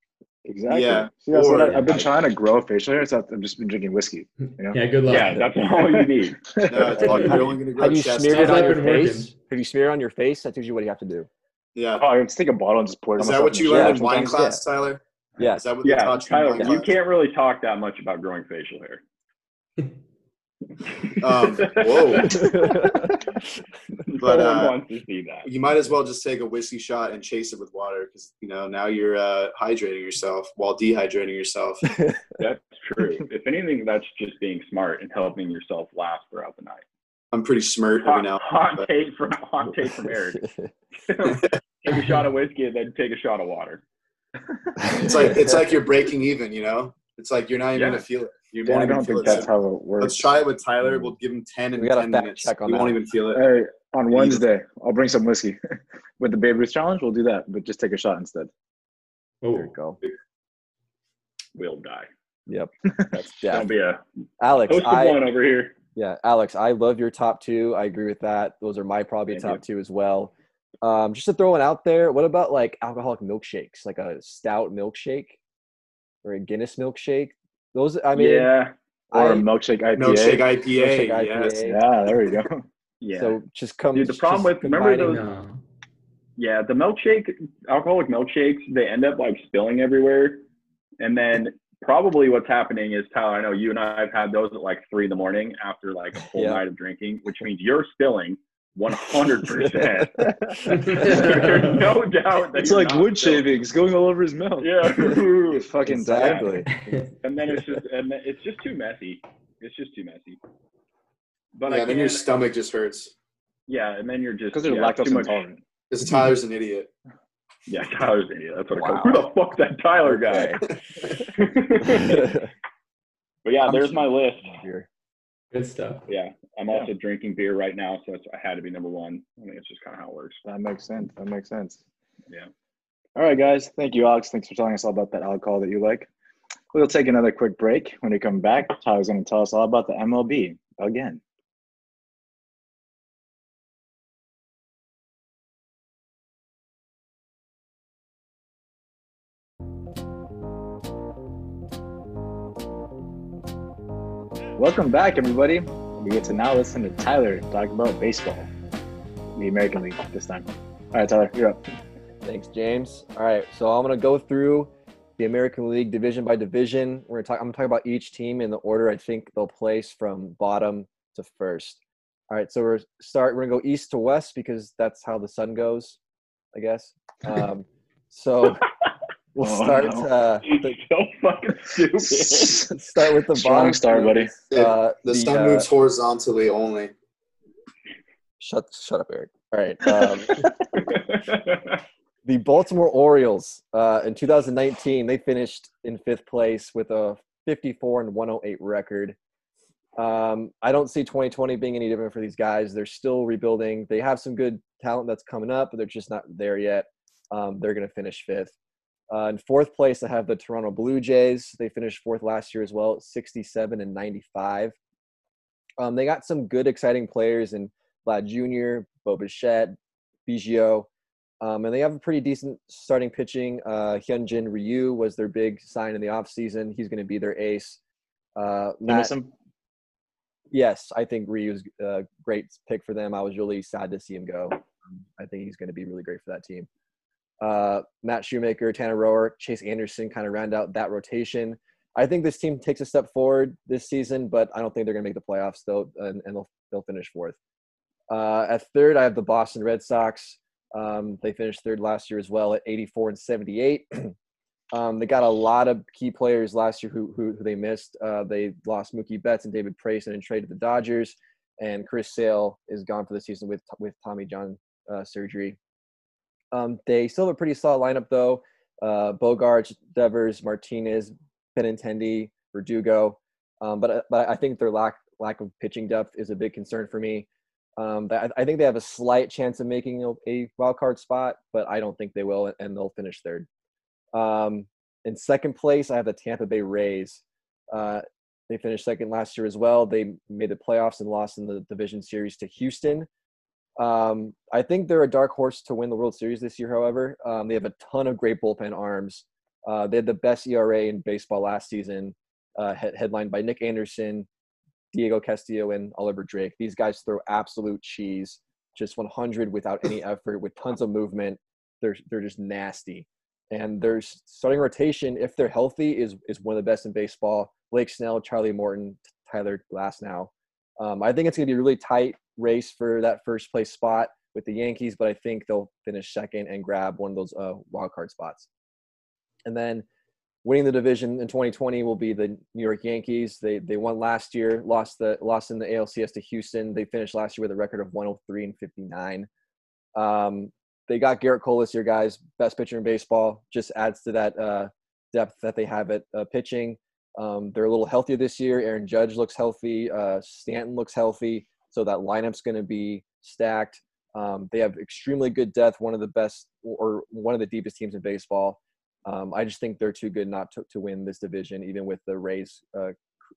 Exactly. Yeah. See, that's what I, I've been trying to grow facial hair, so I've just been drinking whiskey. Yeah, good luck. Yeah, that's all you need. [LAUGHS] no, it's all, you're only gonna grow Have you smeared it on your Been working. face? Have you smeared on your face? That's usually what you have to do. Yeah. Oh, I just take a bottle and just pour it. Is that what you learned in wine sometimes. class, Tyler? Yes. Is that what Yeah, taught Tyler, you class? can't really talk that much about growing facial hair. Um, [LAUGHS] whoa. [LAUGHS] no But, one uh, wants to see that. You might as well just take a whiskey shot and chase it with water because you know now you're uh, hydrating yourself while dehydrating yourself. [LAUGHS] That's true. if anything, that's just being smart and helping yourself last throughout the night. I'm pretty smart every Hot, now. hot but- take from hot take from Eric. [LAUGHS] [LAUGHS] take a shot of whiskey and then take a shot of water. It's like it's like you're breaking even. You know, it's like you're not even Yeah. gonna feel it. You Yeah, won't I even don't feel think it. that's how it works. Let's try it with Tyler. We'll give him ten in We got a ten minutes. check on you won't even feel it. Hey, on Wednesday, I'll bring some whiskey [LAUGHS] with the Babe Ruth challenge. We'll do that, but just take a shot instead. There Oh, you go. We'll die. Yep. [LAUGHS] That's Yeah. don't be a Alex, host I one over here. yeah, Alex, I love your top two. I agree with that. Those are my probably Thank top you. two as well. Um, just to throw one out there, what about like alcoholic milkshakes, like a stout milkshake or a Guinness milkshake? Those, I mean, yeah, Or a I- milkshake IPA. Milkshake IPA. Milkshake yes. Yeah, there we go. [LAUGHS] yeah. So just come. Dude, the problem with- remember those-. Yeah, the milkshake, alcoholic milkshakes, they end up like spilling everywhere. And then probably what's happening is, Tyler, I know you and I have had those at like three in the morning after like a whole Yeah. night of drinking, which means you're spilling 100%. [LAUGHS] There's no doubt that It's like wood spilling. shavings going all over his mouth. Yeah. [LAUGHS] Fucking Exactly. and then it's just, and then it's just too messy. It's just too messy. But yeah, I then your stomach just hurts. yeah, and then you're just Because they're yeah, lactose too intolerant. Because Tyler's an idiot. [LAUGHS] Yeah, Tyler's an idiot. That's what Wow. I call. Who the fuck's that Tyler guy? [LAUGHS] But yeah, I'm there's my list. Here. Good stuff. Yeah, I'm Yeah. also drinking beer right now, so it's, I had to be number one. I mean, it's just kind of how it works. That makes sense. That makes sense. Yeah. All right, guys. Thank you, Alex. Thanks for telling us all about that alcohol that you like. We'll take another quick break. When we come back, Tyler's going to tell us all about the MLB again. Welcome back, everybody. We get to now listen to Tyler talk about baseball, the American League this time. All right, Tyler, you're up. Thanks, James. All right, so I'm gonna go through the American League division by division. We're gonna talk. I'm gonna talk about each team in the order I think they'll place from bottom to first. All right, so we're start. We're gonna go east to west because that's how the sun goes, I guess. [LAUGHS] Um, so [LAUGHS] we'll Oh, start. no. Uh, [LAUGHS] the, so fucking stupid. start with the Strong bottom. start, buddy. Uh, The sun uh, moves horizontally only. Shut, shut up, Eric. All right. Um, [LAUGHS] the Baltimore Orioles uh, in 2019 they finished in fifth place with a 54 and 108 record. Um, I don't see 2020 being any different for these guys. They're still rebuilding. They have some good talent that's coming up, but they're just not there yet. Um, they're going to finish fifth. Uh, in fourth place, I have the Toronto Blue Jays. They finished fourth last year as well, 67 and 95. Um, they got some good, exciting players in Vlad Jr., Bo Bichette, Biggio. Um, and they have a pretty decent starting pitching. Uh, Hyunjin Ryu was their big sign in the offseason. He's going to be their ace. Uh, Matt, him? yes, I think Ryu's a great pick for them. I was really sad to see him go. Um, I think he's going to be really great for that team. Uh, Matt Shoemaker, Tanner Roark, Chase Anderson kind of round out that rotation. I think this team takes a step forward this season, but I don't think they're going to make the playoffs though, and, and they'll they'll finish fourth. Uh, at third, I have the Boston Red Sox. Um, they finished third last year as well at 84 and 78. [CLEARS THROAT] um, they got a lot of key players last year who, who, who they missed. Uh, they lost Mookie Betts and David Price and traded the Dodgers. And Chris Sale is gone for the season with with Tommy John uh, surgery. Um, they still have a pretty solid lineup though. Uh, Bogaerts, Devers, Martinez, Benintendi, Verdugo. Um, but uh, but I think their lack lack of pitching depth is a big concern for me. Um, I, I think they have a slight chance of making a, a wild card spot, but I don't think they will, and they'll finish third. Um, in second place, I have the Tampa Bay Rays. Uh, they finished second last year as well. They made the playoffs and lost in the division series to Houston. Um, I think they're a dark horse to win the World Series this year. However, um, they have a ton of great bullpen arms. Uh, they had the best ERA in baseball last season, uh, head- headlined by Nick Anderson, Diego Castillo, and Oliver Drake. These guys throw absolute cheese, just 100 without any effort, with tons of movement. They're they're just nasty. And their starting rotation, if they're healthy, is is one of the best in baseball. Blake Snell, Charlie Morton, Tyler Glasnow. Um, I think it's going to be really tight race for that first place spot with the Yankees, but I think they'll finish second and grab one of those uh, wild card spots. And then winning the division in 2020 will be the New York Yankees. They they won last year, lost the lost in the ALCS to Houston. They finished last year with a record of 103 and 59. Um, they got Gerrit Cole this year, guys, best pitcher in baseball. Just adds to that uh, depth that they have at uh, pitching. Um, they're a little healthier this year. Aaron Judge looks healthy. Uh, Stanton looks healthy. So that lineup's going to be stacked. Um, they have extremely good depth, one of the best or one of the deepest teams in baseball. Um, I just think they're too good not to, to win this division, even with the Rays uh,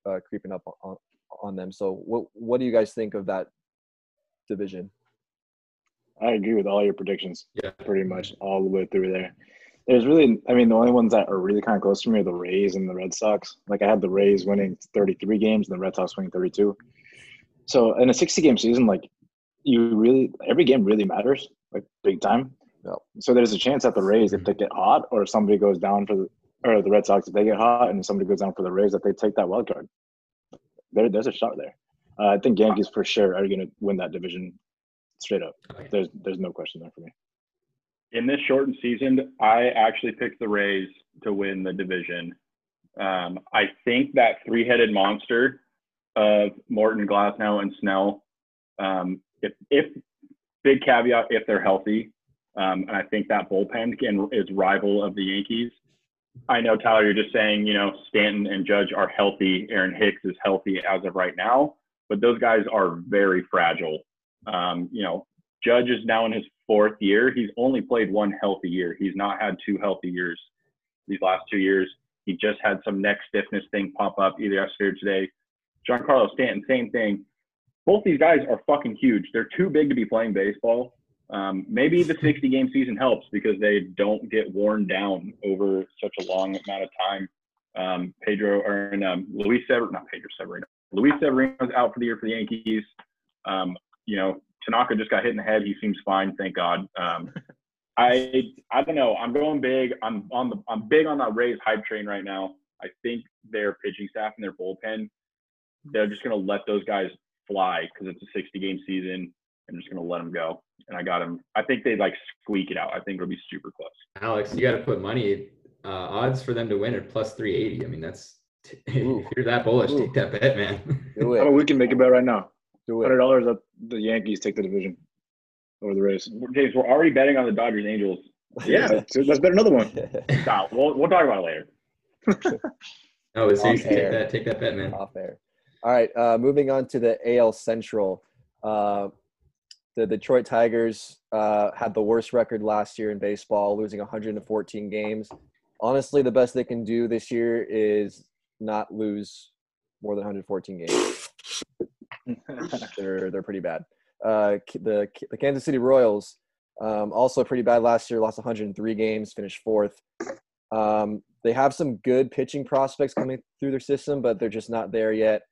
uh, creeping up on, on them. So, what what do you guys think of that division? I agree with all your predictions. Yeah. pretty much all the way through there. There's really, I mean, the only ones that are really kind of close to me are the Rays and the Red Sox. Like I had the Rays winning 33 games and the Red Sox winning 32. So in a 60 game season, like you really, every game really matters, like big time. Yep. So there's a chance that the Rays, if they get hot, or if somebody goes down for the, or the Red Sox, if they get hot and somebody goes down for the Rays, that they take that wild card. There, there's a shot there. Uh, I think Yankees for sure are going to win that division straight up. Okay. There's, there's no question there for me. in this shortened season, I actually picked the Rays to win the division. Um, I think that three-headed monster of Morton, Glasnow, and Snell. Um, if, if big caveat, if they're healthy, um, and I think that bullpen can is rival of the Yankees. I know Tyler, you're just saying you know Stanton and Judge are healthy. Aaron Hicks is healthy as of right now. but those guys are very fragile. Um, you know, Judge is now in his fourth year. He's only played one healthy year. He's not had two healthy years these last two years. He just had some neck stiffness thing pop up either yesterday or today. Giancarlo Stanton, same thing. Both these guys are fucking huge. They're too big to be playing baseball. Um, maybe the 60 game season helps because they don't get worn down over such a long amount of time. Um, Pedro or um, Luis Severino, not Pedro Severino, Luis Severino's out for the year for the Yankees. Um, you know, Tanaka just got hit in the head. He seems fine, thank God. Um, [LAUGHS] I I don't know. I'm going big. I'm on the I'm big on that Rays hype train right now. I think their pitching staff and their bullpen, they're just gonna let those guys fly because it's a 60 game season. I'm just gonna let them go, and I got them. I think they like squeak it out. I think it'll be super close. Alex, you got to put money uh, odds for them to win at plus 380. I mean, that's [LAUGHS] if you're that bullish, Ooh. take that bet, man. Do I mean, we can make a bet right now. Do Hundred it. dollars that the Yankees take the division over the Rays. James, we're already betting on the Dodgers Angels. [LAUGHS] Yeah, so let's bet another one. Stop. We'll we'll talk about it later. No, but seriously, Off take air. that, take that bet, man. Off air. All right. Uh, moving on to the AL Central. Uh, the Detroit Tigers uh, had the worst record last year in baseball, losing 114 games. Honestly, the best they can do this year is not lose more than 114 games. they're they're pretty bad. Uh, the the Kansas City Royals um, also pretty bad last year. Lost 103 games, finished fourth. Um, they have some good pitching prospects coming through their system, but they're just not there yet.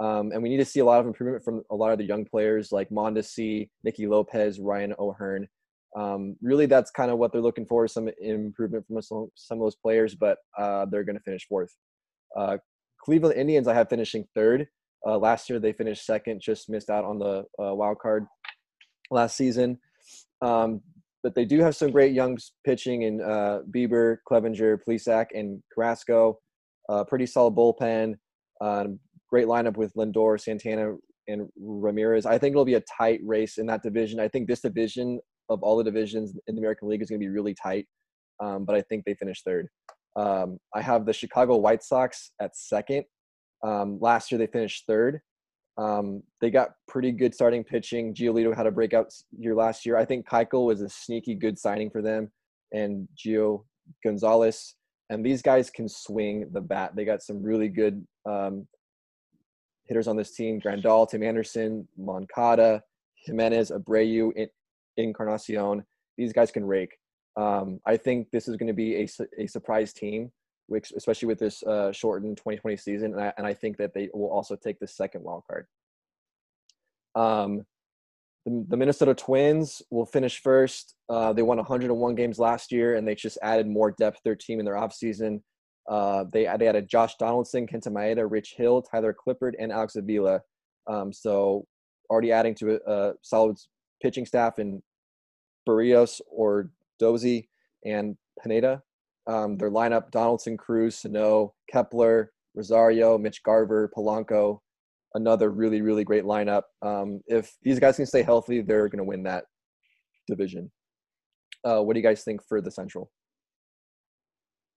Um, and we need to see a lot of improvement from a lot of the young players like Mondesi, Nicky Lopez, Ryan O'Hearn. Um, really, that's kind of what they're looking for, some improvement from some, of those players, but uh, they're going to finish fourth. Uh, Cleveland Indians, I have finishing third. Uh, last year, they finished second, just missed out on the uh, wild card last season. Um, but they do have some great young pitching in uh, Bieber, Clevenger, Plesac, and Carrasco. Uh, pretty solid bullpen. Um, great lineup with Lindor, Santana, and Ramirez. I think it'll be a tight race in that division. I think this division of all the divisions in the American League is going to be really tight. Um, but I think they finished third. Um, I have the Chicago White Sox at second. Um, last year they finished third. Um, they got pretty good starting pitching. Giolito had a breakout year last year. I think Keuchel was a sneaky good signing for them, and Gio Gonzalez. And these guys can swing the bat. They got some really good um, hitters on this team: Grandal, Tim Anderson, Moncada, Jimenez, Abreu, En- Encarnacion. These guys can rake. Um, I think this is going to be a, a surprise team, which especially with this uh, shortened 2020 season, and I, and I think that they will also take the second wild card. Um, the, the Minnesota Twins will finish first. Uh, they won 101 games last year, and they just added more depth to their team in their offseason. Uh, they they added Josh Donaldson, Kenta Maeda, Rich Hill, Tyler Clippard, and Alex Avila. Um, so already adding to a, a solid pitching staff in Berrios or Dozy and Pineda. Um, their lineup: Donaldson, Cruz, Sano, Kepler, Rosario, Mitch Garver, Polanco. Another really really great lineup. Um, if these guys can stay healthy, they're going to win that division. Uh, what do you guys think for the Central?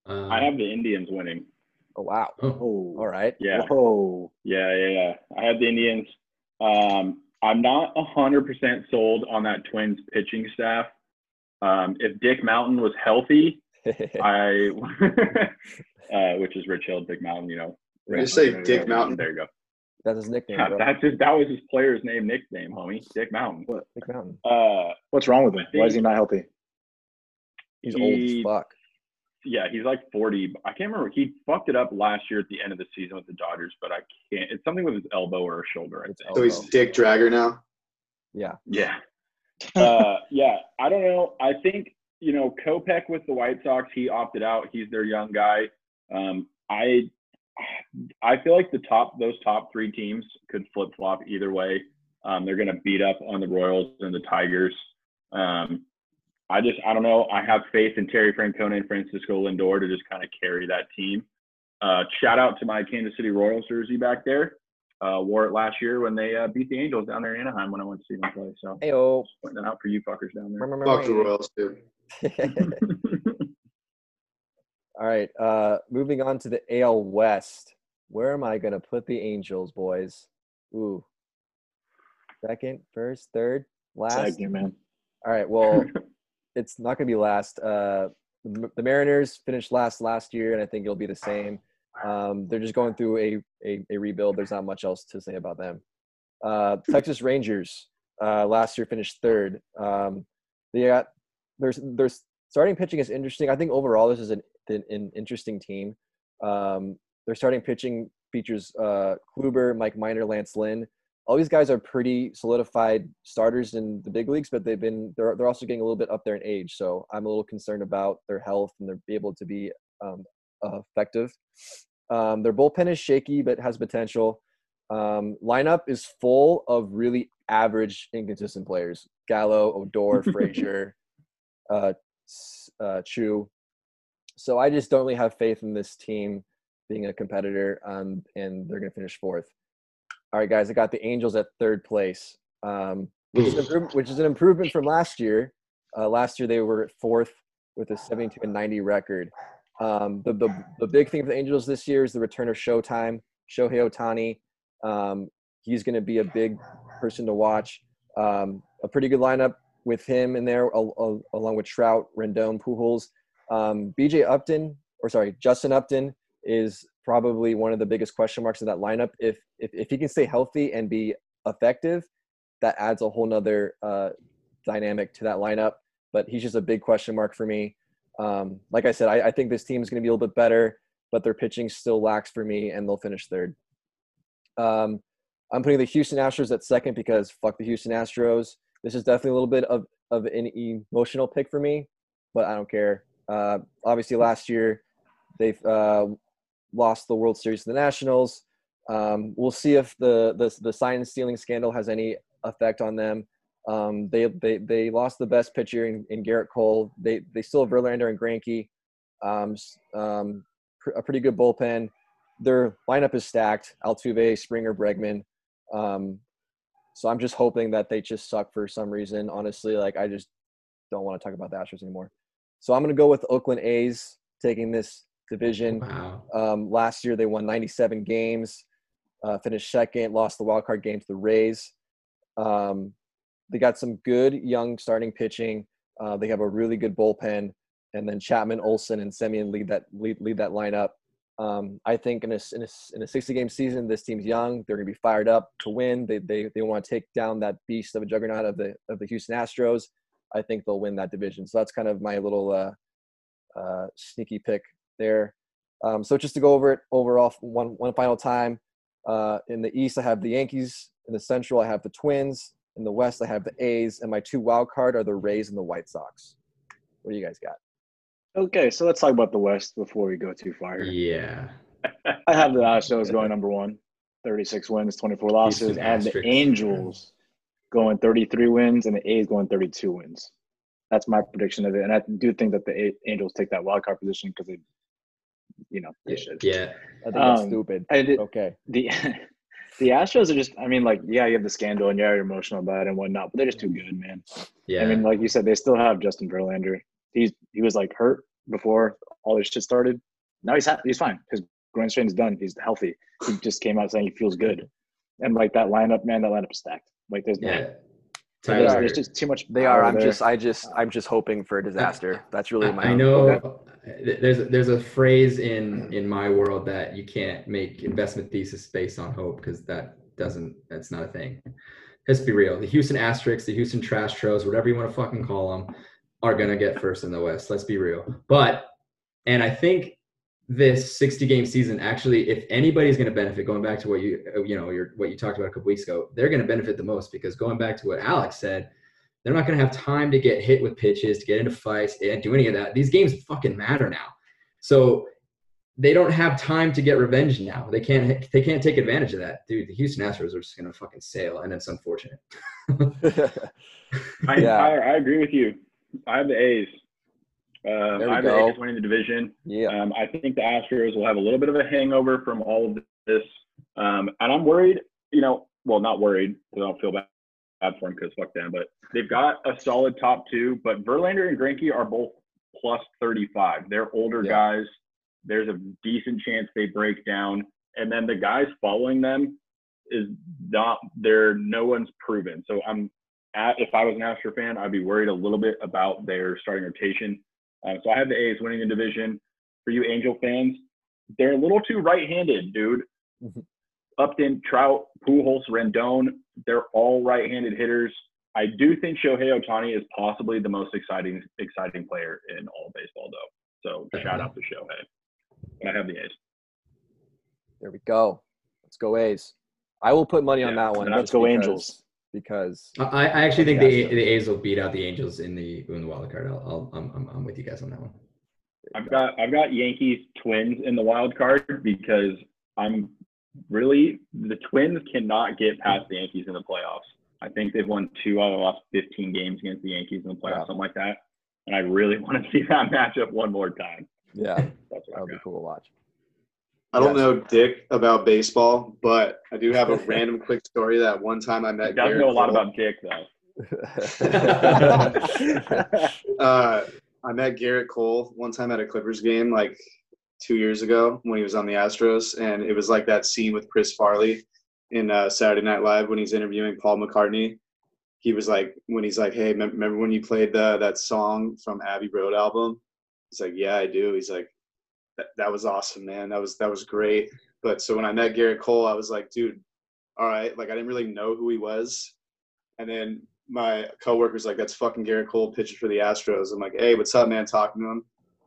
Um, I have the Indians winning. Oh wow! oh, Oh, All right. Yeah. Whoa. Yeah, yeah, yeah. I have the Indians. Um, I'm not 100% sold on that Twins pitching staff. Um, if Dick Mountain was healthy, [LAUGHS] I, [LAUGHS] uh, which is Rich Hill, Dick Mountain, you know. Did you say Dick go. Mountain? There you go. That's his nickname. Yeah, that's just that was his player's name, nickname, homie. Dick Mountain. What? Dick Mountain. Uh, What's wrong with him? Why is he not healthy? He's he- old as fuck. Yeah, he's like 40. I can't remember. He fucked it up last year at the end of the season with the Dodgers, but I can't. It's something with his elbow or shoulder. I think. So he's. Dick Dragger now. Yeah. Yeah. [LAUGHS] uh, yeah. I don't know. I think, you know, Kopech with the White Sox, he opted out. He's their young guy. Um, I I feel like the top those top three teams could flip flop either way. Um, they're gonna beat up on the Royals and the Tigers. Um, I just I don't know. I have faith in Terry Francona and Francisco Lindor to just kind of carry that team. Uh, shout out to my Kansas City Royals jersey back there. Uh, wore it last year when they uh, beat the Angels down there in Anaheim when I went to see them play. So Heyo. just pointing that out for you fuckers down there. Fuck the Royals, too. [LAUGHS] All right. Uh, moving on to the AL West. Where am I going to put the Angels, boys? Ooh, second, first, third, last. Tag you, man. All right. Well, [LAUGHS] it's not going to be last. Uh, the Mariners finished last last year, and I think it'll be the same. Um, they're just going through a, a, a rebuild. There's not much else to say about them. Uh, Texas Rangers uh, last year finished third. Um, they got there's there's starting pitching is interesting. I think overall this is an an, an interesting team. Um, their starting pitching features uh, Kluber, Mike Minor, Lance Lynn. All these guys are pretty solidified starters in the big leagues, but they've been they're they're also getting a little bit up there in age. So I'm a little concerned about their health and they're able to be um, uh, effective. Um, their bullpen is shaky, but has potential. Um, lineup is full of really average, inconsistent players: Gallo, Odor, [LAUGHS] Frazier, uh, uh, Choo. So I just don't really have faith in this team being a competitor, um, and they're going to finish fourth. All right, guys, I got the Angels at third place, um, which, is an improvement, which is an improvement from last year. Uh, last year they were at fourth with a 72 and 90 record. Um, the, the the big thing for the Angels this year is the return of Showtime, Shohei Ohtani. Um, he's going to be a big person to watch. Um, a pretty good lineup with him in there, al- al- along with Trout, Rendon, Pujols. Um, BJ Upton, or sorry, Justin Upton is probably one of the biggest question marks in that lineup. If if, if he can stay healthy and be effective, that adds a whole nother uh, dynamic to that lineup. But he's just a big question mark for me. Um, like I said, I, I think this team is going to be a little bit better, but their pitching still lacks for me, and they'll finish third. Um, I'm putting the Houston Astros at second because fuck the Houston Astros. This is definitely a little bit of, of an emotional pick for me, but I don't care. Uh, obviously, last year they've uh, lost the World Series to the Nationals. Um, we'll see if the, the the sign stealing scandal has any effect on them. Um, they, they they lost the best pitcher in, in Gerrit Cole. They they still have Verlander and Greinke. Um, um, pr- a pretty good bullpen. Their lineup is stacked: Altuve, Springer, Bregman. Um, so I'm just hoping that they just suck for some reason. Honestly, like I just don't want to talk about the Astros anymore. So I'm gonna go with Oakland A's taking this division. Wow. Um, last year they won 97 games, uh, finished second, lost the wild card game to the Rays. Um, they got some good young starting pitching. Uh, they have a really good bullpen, and then Chapman, Olson, and Semien lead that lead, lead that lineup. Um, I think in a, in a in a 60 game season, this team's young. They're going to be fired up to win. They they they want to take down that beast of a juggernaut of the of the Houston Astros. I think they'll win that division. So that's kind of my little uh, uh, sneaky pick there. Um, so just to go over it overall one one final time. Uh, in the East, I have the Yankees. In the Central, I have the Twins. In the West, I have the A's, and my two wild card are the Rays and the White Sox. What do you guys got? Okay, so let's talk about the West before we go too far. Yeah. [LAUGHS] I have the Astros going number one, 36 wins, 24 losses. Houston I have the Asterisks. Angels going 33 wins, and the A's going 32 wins. That's my prediction of it. And I do think that the A- Angels take that wild card position because they, you know, they should. Yeah. I think that's Um, stupid. I did, Okay. the [LAUGHS] the Astros are just. I mean, like, yeah, you have the scandal and yeah, you're emotional about it and whatnot, but they're just too good, man. Yeah. I mean, like you said, they still have Justin Verlander. He's he was like hurt before all this shit started. Now he's ha- he's fine. His groin strain's done. He's healthy. He just came out saying he feels good. And like that lineup, man, that lineup is stacked. Like there's no, yeah. there's, there's just too much. They are. I'm there. just. I just. I'm just hoping for a disaster. [LAUGHS] That's really my. I, I know th- there's there's a phrase in in my world that you can't make investment thesis based on hope because that doesn't that's not a thing. Let's be real. The Houston Asterisks, the Houston Trash Tros, whatever you want to fucking call them, are gonna get first in the West. Let's be real. But and I think this 60 game season actually, if anybody's gonna benefit, going back to what you uh, you know your what you talked about a couple weeks ago, they're gonna benefit the most because going back to what Alex said, they're not going to have time to get hit with pitches, to get into fights, and do any of that. These games fucking matter now. So they don't have time to get revenge now. They can't. They can't take advantage of that, dude. The Houston Astros are just going to fucking sail, and it's unfortunate. [LAUGHS] I, Yeah. I, I agree with you. I have the A's. Um, There we I have go. the A's winning the division. yeah. Um, I think the Astros will have a little bit of a hangover from all of this, um, and I'm worried. You know, well, not worried I don't feel bad, bad for them because fuck them. But they've got a solid top two. But Verlander and Greinke are both plus 35. They're older Yeah. guys. There's a decent chance they break down, and then the guys following them, is not there. No one's proven. So I'm at, if I was an Astro fan, I'd be worried a little bit about their starting rotation. Um, so I have the A's winning the division. For you Angel fans, they're a little too right-handed, dude. Mhm. Upton, Trout, Pujols, Rendon, they're all right-handed hitters. I do think Shohei Ohtani is possibly the most exciting exciting player in all of baseball, though. So shout out to Shohei. But I have the A's. There we go. Let's go A's. I will put money on Yeah, that one. let's go because- Angels. Because I, I actually think the so- the A's will beat out the Angels in the in the wild card. I'll, I'll I'm, I'm I'm with you guys on that one. I've got I've got Yankees Twins in the wild card because I'm really the Twins cannot get past the Yankees in the playoffs. I think they've won two out of the last 15 games against the Yankees in the playoffs, Yeah. something like that. And I really [LAUGHS] want to see that matchup one more time. yeah, That's what that I've would be cool to watch. I don't know dick about baseball, but I do have a [LAUGHS] random quick story that one time I He met. does Gerrit know a lot Cole. about Dick though. [LAUGHS] Uh, I met Gerrit Cole one time at a Clippers game, like two years ago when he was on the Astros, and it was like that scene with Chris Farley in uh, Saturday Night Live when he's interviewing Paul McCartney. He was like, when he's like, "Hey, remember when you played the, that song from Abbey Road album?" He's like, "Yeah, I do." He's like, that, "That was awesome, man. That was that was great." But so when I met Gerrit Cole, I was like, "Dude, all right." Like I didn't really know who he was, and then my coworker's like, "That's fucking Gerrit Cole pitching for the Astros." I'm like, "Hey, what's up, man?" Talking to him.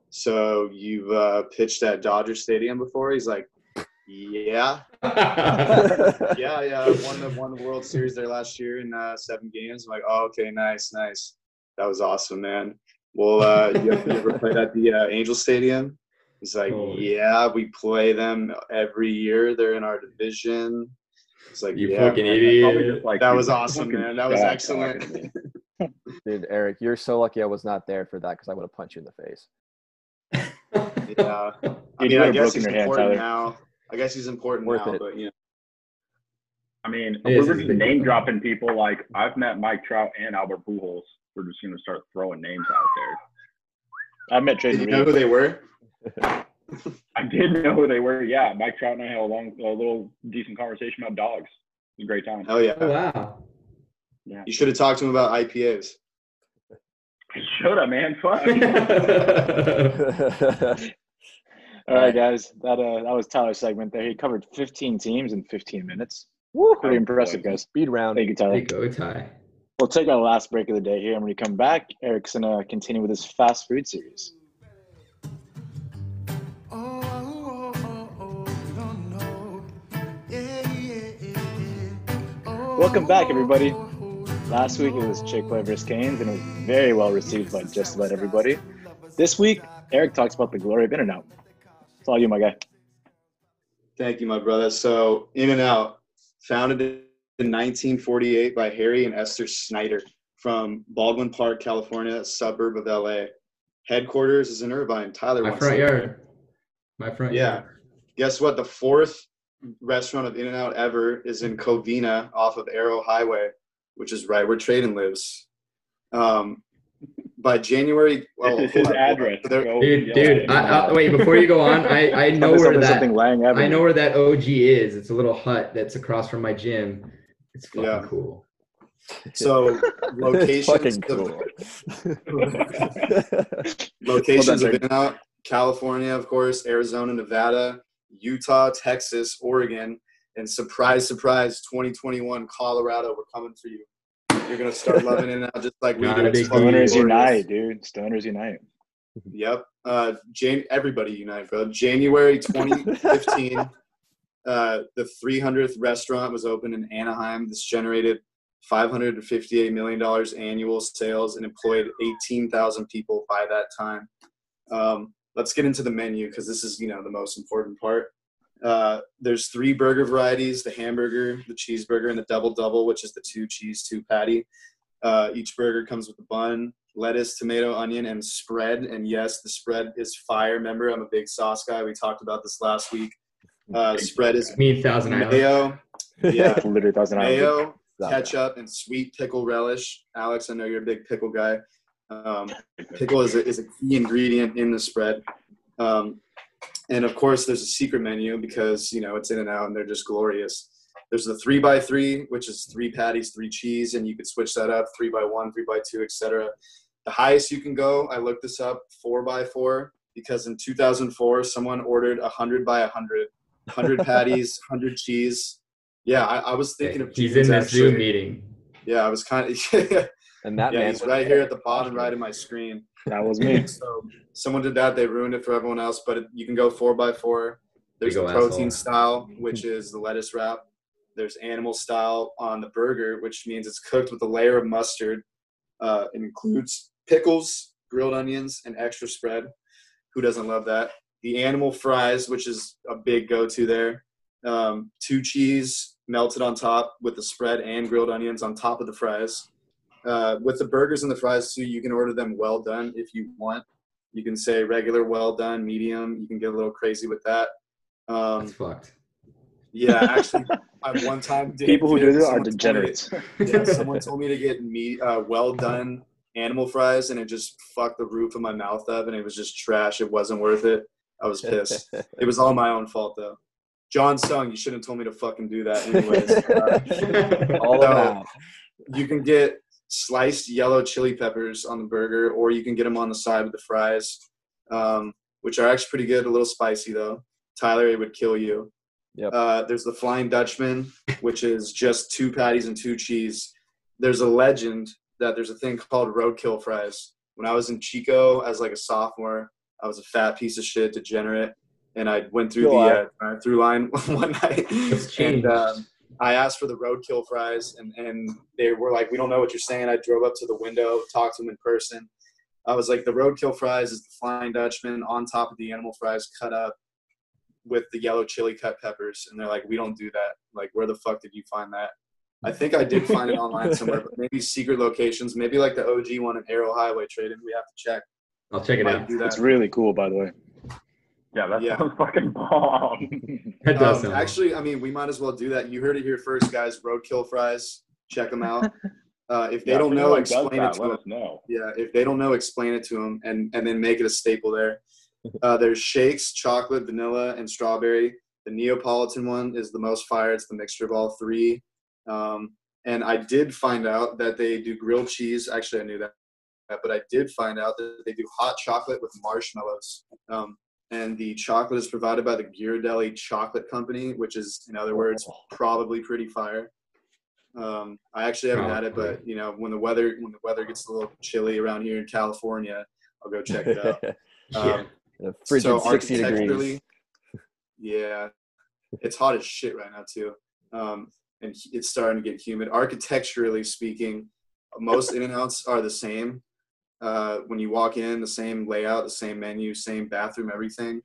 So you've uh, pitched at Dodger Stadium before? He's like, "Yeah, [LAUGHS] yeah, yeah. I won the won the World Series there last year in uh, seven games." I'm like, "Oh, okay, nice, nice. That was awesome, man." Well, uh, you, ever, you ever played at the uh, Angel Stadium? He's like, Holy- "Yeah, we play them every year. They're in our division." It's like, You yeah, fucking man, idiot. Just like That was awesome, man. That was excellent. talking to me. Dude, Eric, you're so lucky I was not there for that because I would have punched you in the face. Yeah. I mean, I guess he's your hand, important Tyler. now. I guess he's important Worth now, it. but you know, I mean, we're it's just big. name dropping people. Like I've met Mike Trout and Albert Pujols. We're just gonna start throwing names out there. I met did you know who they were? [LAUGHS] I did know who they were. Yeah, Mike Trout and I had a long, a little decent conversation about dogs. It was a great time. Oh yeah. Oh wow. Yeah, You should have talked to him about IPAs. Should have, man. Fuck. All right, guys. That uh, that was Tyler's segment there. He covered 15 teams in 15 minutes. Woo! Pretty impressive, guys. Speed round. Thank you, There Tyler. you go, Ty. We'll take our last break of the day here, and when we come back, Eric's gonna continue with his fast food series. Oh, oh, oh, oh. Oh, Welcome back, everybody. Last week it was Chick-fil-A versus Canes, and it was very well received by just about everybody. This week, Eric talks about the glory of In-N-Out. It's all you, my guy. Thank you, my brother. So, In and Out, founded in 1948 by Harry and Esther Snyder from Baldwin Park, California, a suburb of LA. Headquarters is in Irvine. Tyler My wants front yard. My front Yeah. yard. Guess what? The fourth restaurant of In and Out ever is in Covina off of Arrow Highway, which is right where Tradon lives. Um, by January, well, this is his on, hold on. address. There- Dude, yell dude, at. I, I, wait, before you go on, I, I [LAUGHS] know where that Lang I know where that OG is. It's a little hut that's across from my gym. It's fucking Yeah. cool. so [LAUGHS] [LAUGHS] locations of- cool. Locations Hold of In-N-Out, California, of course, Arizona, Nevada, Utah, Texas, Oregon, and surprise, surprise, 2021, Colorado. We're coming for you. You're gonna start loving In-N-Out just like we do. a It's big. Stoners unite, dude. Stoners unite. Yep. Uh, Jan- everybody unite, bro. January 2015, [LAUGHS] uh, the 300th restaurant was opened in Anaheim. This generated 558 million dollars annual sales and employed 18,000 people by that time. Um, let's get into the menu because this is, you know, the most important part. Uh, there's three burger varieties: the hamburger, the cheeseburger, and the double double, which is the two cheese, two patty. Uh, each burger comes with a bun, lettuce, tomato, onion, and spread. And yes, the spread is fire. Remember, I'm a big sauce guy. We talked about this last week. Uh, spread is Me, Thousand Island. mayo, yeah, [LAUGHS] literally thousand hours. mayo, Stop ketchup, and sweet pickle relish. Alex, I know you're a big pickle guy. Um, [LAUGHS] pickle is a, is a key ingredient in the spread. Um, and of course, there's a secret menu because you know it's in and out, and they're just glorious. There's the three by three, which is three patties, three cheese, and you could switch that up three by one, three by two, etc. The highest you can go, I looked this up, four by four, because in 2004 someone ordered a hundred by a hundred, hundred [LAUGHS] patties, hundred cheese. Yeah, I, I was thinking of He's cheese, in this actually. Zoom meeting. Yeah, I was kind of. [LAUGHS] And that man, he's right here at the bottom right of my screen. That was me. [LAUGHS] So someone did that. They ruined it for everyone else. But you can go four by four. There's Big the protein asshole. style, [LAUGHS] which is the lettuce wrap. There's animal style on the burger, which means it's cooked with a layer of mustard. Uh, it includes pickles, grilled onions, and extra spread. Who doesn't love that? The animal fries, which is a big go-to there. Um, two cheese melted on top with the spread and grilled onions on top of the fries. Uh, with the burgers and the fries too, you can order them well done if you want. You can say regular, well done, medium. You can get a little crazy with that. Um, That's fucked. yeah, [LAUGHS] actually, I one time did. People who do that are someone to- degenerates. [LAUGHS] yeah, [LAUGHS] someone told me to get me uh, well done animal fries, and it just fucked the roof of my mouth up, and it was just trash. It wasn't worth it. I was pissed. it was all my own fault though. John Sung, you shouldn't have told me to fucking do that. Anyways, uh, all No. about. you can get sliced yellow chili peppers on the burger, or you can get them on the side with the fries, um, which are actually pretty good. A little spicy though. Tyler, it would kill you. Yep. Uh, there's the Flying Dutchman, which is just two patties and two cheese. There's a legend that there's a thing called roadkill fries. When I was in Chico as like a sophomore, I was a fat piece of shit degenerate, and I went through Go the uh, drive-through line [LAUGHS] one night, It's changed. and um, I asked for the roadkill fries, and, and they were like, "We don't know what you're saying." I drove up to the window, talked to them in person. I was like, "The roadkill fries is the Flying Dutchman on top of the animal fries, cut up with the yellow chili cut peppers." And they're like, "We don't do that. Like, where the fuck did you find that?" I think I did find it [LAUGHS] online somewhere, but maybe secret locations, maybe like the OG one in Arrow Highway Tradon. We have to check. I'll check it out. do that. It's really cool, by the way. Yeah, that Yeah. sounds fucking [LAUGHS] bomb. [LAUGHS] That does Um, sound actually, I mean, we might as well do that. You heard it here first, guys. Roadkill fries. Check them out. [LAUGHS] Uh, if they Yeah, don't know, anyone does explain it to let them. us know. Yeah, if they don't know, explain it to them, and and then make it a staple there. Uh, there's shakes, chocolate, vanilla, and strawberry. The Neapolitan one is the most fire. It's the mixture of all three. Um, and I did find out that they do grilled cheese. Actually, I knew that, but I did find out that they do hot chocolate with marshmallows. Um, and the chocolate is provided by the Ghirardelli Chocolate Company, which is, in other words, probably pretty fire. Um, I actually haven't had it, but you know, when the weather when the weather gets a little chilly around here in California, I'll go check it out. [LAUGHS] Um, A frigid so 60 degrees. architecturally, yeah, it's hot as shit right now too, um, and it's starting to get humid. Architecturally speaking, most in and outs are the same. Uh, when you walk in, the same layout, the same menu, same bathroom, everything.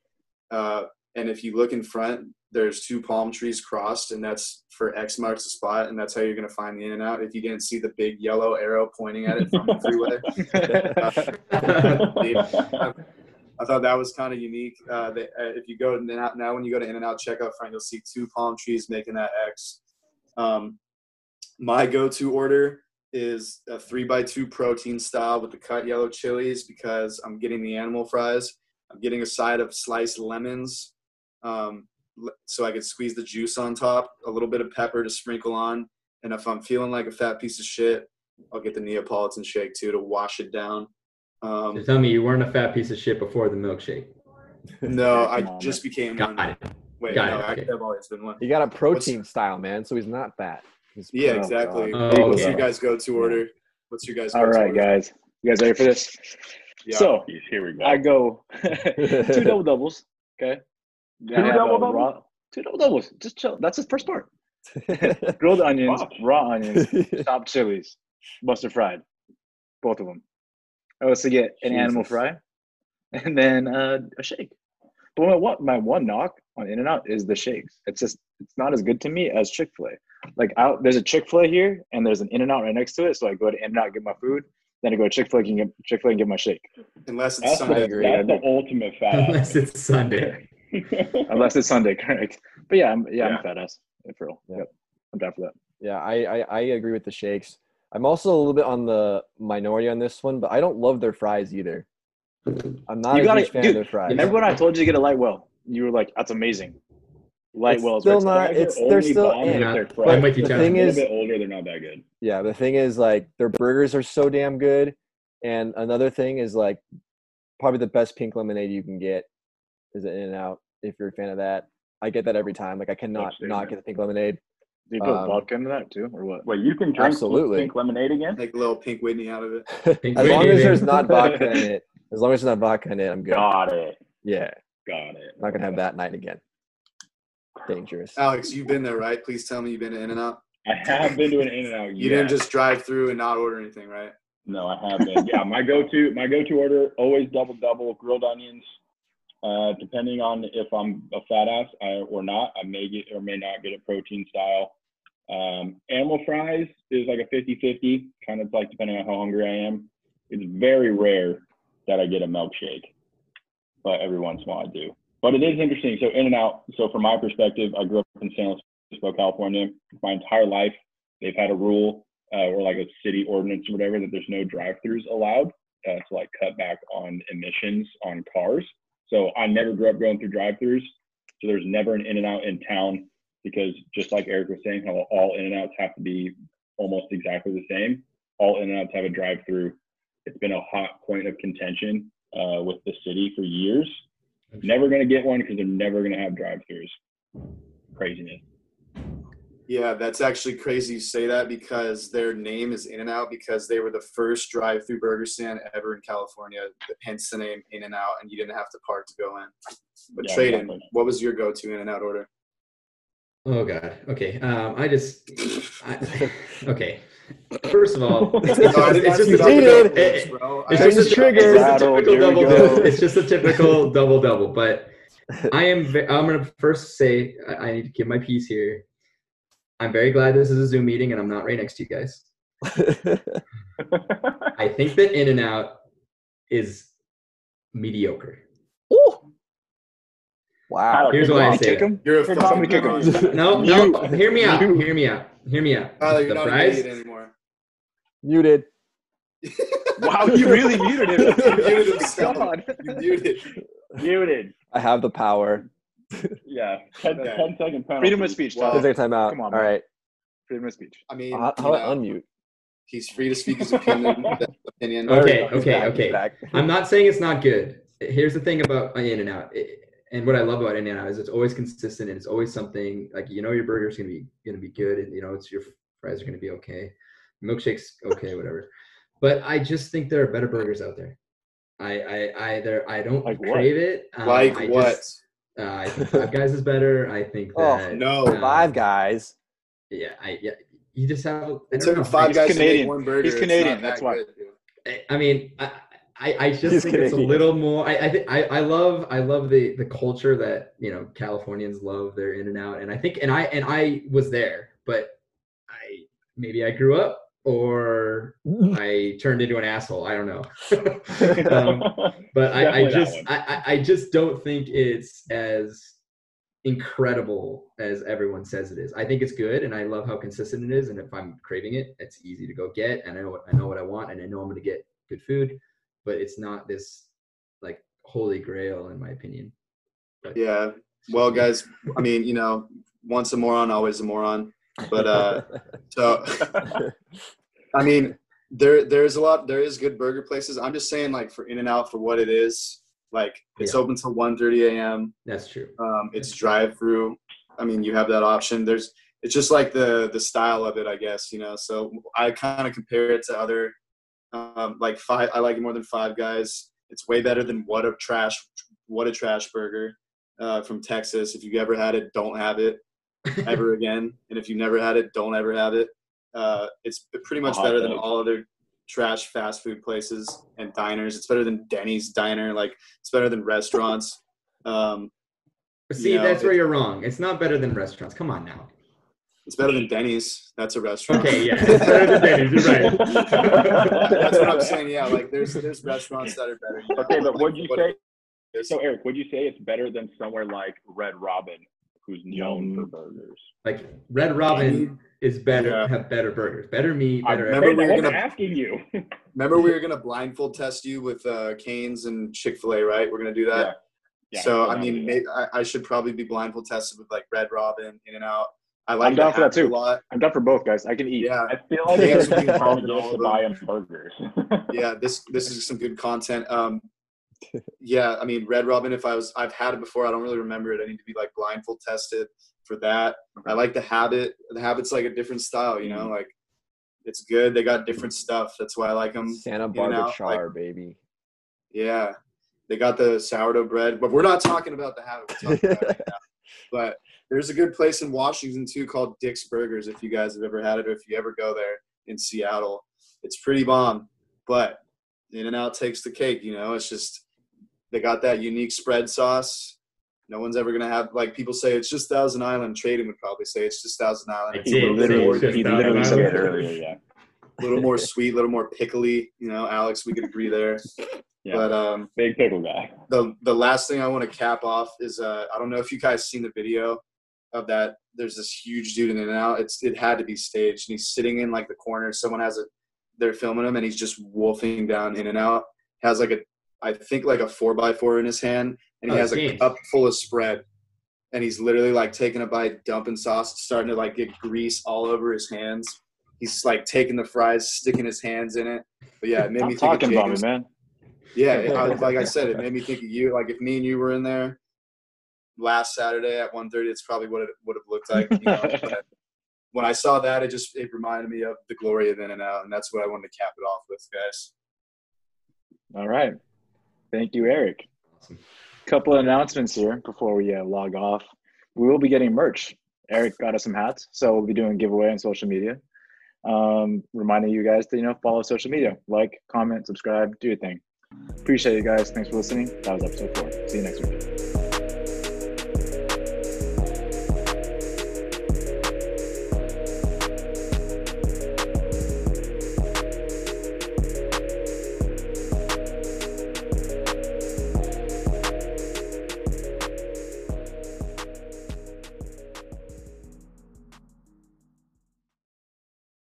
Uh, and if you look in front, there's two palm trees crossed, and that's for X marks the spot, and that's how you're gonna find the in and out. If you didn't see the big yellow arrow pointing at it from the freeway, [LAUGHS] [LAUGHS] I thought that was kind of unique. Uh, they, uh, if you go to In now, when you go to In and Out checkout front, you'll see two palm trees making that X. Um, my go-to order is a three by two protein style with the cut yellow chilies because I'm getting the animal fries. I'm getting a side of sliced lemons, um, so I could squeeze the juice on top. A little bit of pepper to sprinkle on, and if I'm feeling like a fat piece of shit, I'll get the Neapolitan shake too to wash it down. Um, So tell me you weren't a fat piece of shit before the milkshake. No, [LAUGHS] I on, just became Got one. it. Wait, Got no, it, I've always been one. He got a protein style, man, so he's not fat. He's Yeah, exactly. God. Oh, What's okay. your guys' go-to order? What's your guys' All go-to right, order? guys. You guys ready for this? Yeah. So Here we go. I go [LAUGHS] two [LAUGHS] double doubles. Okay. Two double-doubles? raw- Two double doubles. Just chill. That's the first part. [LAUGHS] Grilled onions, Fuck. raw onions, chopped chilies, mustard fried, both of them. I also get an animal fry, and then uh, a shake. But my one, my one knock on In and Out is the shakes. It's just it's not as good to me as Chick Fil A. Like out, there's a Chick Fil A here, and there's an In and Out right next to it. So I go to In and Out get my food, then I go to Chick Fil A and get Chick Fil A and get my shake. Unless it's That's, Sunday. the, I that's the ultimate fat. Unless it's Sunday. [LAUGHS] Unless it's Sunday, correct? But yeah, I'm, yeah, I'm a fat ass yeah, for real. Yeah. Yep, I'm down for that. Yeah, I, I I agree with the shakes. I'm also a little bit on the minority on this one, but I don't love their fries either. I'm not You a gotta- huge fan dude, of their fries. Remember when I told you to get a light well? You were like, "That's amazing." Light It's wells. still versus- not- Fries are it's- they're still bomb if in. they're But fresh. I'm with you, the Chad. thing They're a is- bit older, they're not that good. Yeah, the thing is like their burgers are so damn good, and another thing is like probably the best pink lemonade you can get is an In and Out. If you're a fan of that, I get that every time. Like I cannot statement. not get the pink lemonade. Do you put Um, vodka into that too, or what? Wait, you can drink Absolutely. pink lemonade again? Make a little pink Whitney out of it. [LAUGHS] Pink as long as there's not [LAUGHS] vodka in it, as long as there's not vodka in it, I'm good. Got it. Yeah, Got it. not gonna have that night again. Dangerous. Alex, you've been there, right? Please tell me you've been to In and Out. I have been to an In and Out. You didn't just drive through and not order anything, right? No, I have been. Yeah, my go-to my go-to order always double double grilled onions. Uh, depending on if I'm a fat ass I, or not, I may get or may not get it protein style. Um, animal fries is like a 50-50, kind of like depending on how hungry I am. It's very rare that I get a milkshake, but every once in a while I do. But it is interesting. So In and Out. So from my perspective, I grew up in San Francisco, California. My entire life, they've had a rule uh, or like a city ordinance or whatever that there's no drive-throughs allowed uh, to like cut back on emissions on cars. So I never grew up going through drive-throughs. So there's never an In-N-Out in town because just like Eric was saying, how all In-N-Outs have to be almost exactly the same. All In-N-Outs have a drive-through. It's been a hot point of contention uh, with the city for years. Never going to get one because they're never going to have drive-throughs. Craziness. Yeah, that's actually crazy you say that because their name is In and Out because they were the first drive-through burger stand ever in California. Hence the name In and Out, and you didn't have to park to go in. But Yeah, Tradon, exactly. what was your go-to In and Out order? Oh God. Okay. Um, I just. I, [LAUGHS] okay. First of all, [LAUGHS] it's, No, it's just, a- about the Heated. it's just a trigger. It's just a typical double double. It's just a typical double double. But I am. I'm gonna first say I, I need to give my piece here. I'm very glad this is a Zoom meeting and I'm not right next to you guys. [LAUGHS] I think that In and Out is mediocre. Ooh. Wow. Tyler, Here's kick why I him. say Kick that. him. You're a Hey, fucking somebody kick him. [LAUGHS] No, no. Hear me out. You. Hear me out. Hear me out. Tyler, you're the not an fries. idiot anymore. Muted. [LAUGHS] Wow, you really muted him. You [LAUGHS] muted himself. God. You muted. Muted. I have the power. Yeah. 10, Okay. 10 second penalty. Freedom of speech, Well, Tyler. Take time out. come on, All man. right. Freedom of speech. I mean, How, how do I know, unmute? he's free to speak his opinion. opinion. Okay, okay, okay. I'm not saying it's not good. Here's the thing about uh, In and Out, and what I love about In and Out is it's always consistent and it's always something like you know your burger's gonna be gonna be good and you know it's your fries are gonna be okay, milkshakes okay, whatever. But I just think there are better burgers out there. I I I there I don't Like what? crave it. Um, Like I what? Just, uh, I think Five Guys is better. I think Oh, no. um, Five guys. Yeah, I yeah. You just have. I It took know, five He's guys to Canadian. make one burger. He's Canadian, that's that why. good. I- I mean, I, I, I just think it's a little more. I, I think I, I love I love the the culture that you know Californians love. Their In and Out, and I think and I and I was there, but I maybe I grew up or [LAUGHS] I turned into an asshole. I don't know. [LAUGHS] [LAUGHS] um, but I, I just. I, I- I just don't think it's as incredible as everyone says it is. I think it's good and I love how consistent it is. And if I'm craving it, it's easy to go get. And I know what I know what I want and I know I'm gonna get good food, but it's not this like holy grail in my opinion. But Yeah. Well, guys, I mean, you know, once a moron, always a moron. But uh, [LAUGHS] so I mean, there there's a lot. There is good burger places. I'm just saying, like for In and Out, for what it is, like it's Yeah. open till 1:30 a.m. that's true. Um, it's drive through. I mean, you have that option. There's it's just like the the style of it, I guess. You know, so I kind of compare it to other um, like five. I like it more than Five Guys. It's way better than what a trash what a trash burger uh, from Texas. If you ever had it, don't have it [LAUGHS] ever again. And if you never had it, don't ever have it. Uh, it's pretty much better than all other trash fast food places and diners. It's better than Denny's diner. Like it's better than restaurants. Um, See, You know, that's where you're wrong. It's not better than restaurants. Come on now. It's better than Denny's. That's a restaurant. Okay, yeah, it's [LAUGHS] better than Denny's. You're right. That's what I'm saying. Yeah, like there's there's restaurants that are better. Okay, but Like, what'd you what say? it is. So Eric, would you say it's better than somewhere like Red Robin, who's known for burgers? Like Red Robin is better, Yeah. have better burgers, better meat, I better. remember remember we were I'm gonna- asking you. Remember we were gonna blindfold test you with uh, Cane's and Chick Fil A, right? We're gonna do that. Yeah, so I mean, down may, I, I should probably be blindfold tested with like Red Robin, In and Out. I like I'm down for that too. a lot. I'm down for both, guys. I can eat. Yeah, I feel like [LAUGHS] it's for being hard involved in all to [LAUGHS] buy them. burgers. [LAUGHS] yeah, this this is some good content. Um, yeah, I mean, Red Robin. If I was, I've had it before. I don't really remember it. I need to be like blindfold tested for that. I like the habit. The habit's like a different style. You know, like it's good. They got different stuff. That's why I like them. Santa Barbara out, char, baby. Yeah, they got the sourdough bread, but we're not talking about the habit. We're talking about right now. But there's a good place in Washington too called Dick's Burgers. If you guys have ever had it, or if you ever go there in Seattle, it's pretty bomb. But In and Out takes the cake. You know, it's just they got that unique spread sauce. No one's ever gonna have like people say it's just Thousand Island. Tradon would probably say it's just Thousand Island. It's a did little bit say more- it's he literally said earlier. Yeah. a little more sweet, a little more pickly. You know, Alex, we could agree there. Yeah. But um, Big pickle guy. the the last thing I want to cap off is uh, I don't know if you guys seen the video of that. There's this huge dude in and out. It's it had to be staged, and he's sitting in like the corner. Someone has a they're filming him, and he's just wolfing down in and out. Has like a I think like a four by four in his hand, and he Oh, has a games. cup full of spread. And he's literally like taking a bite, dumping sauce, starting to like get grease all over his hands. He's like taking the fries, sticking his hands in it. But yeah, it made me think talking of about me, man. Yeah, it, I, like I said, it made me think of you. Like if me and you were in there last Saturday at 1.30, it's probably what it would have looked like. You know? [LAUGHS] But when I saw that, it just it reminded me of the glory of In and Out, and that's what I wanted to cap it off with, guys. All right. Thank you, Eric. Awesome. Couple of announcements here before we uh, log off. We will be getting merch. Eric got us some hats, so we'll be doing giveaway on social media. Um, reminding you guys to you know follow social media, like, comment, subscribe, do your thing. Appreciate you guys. Thanks for listening. That was episode four. See you next week.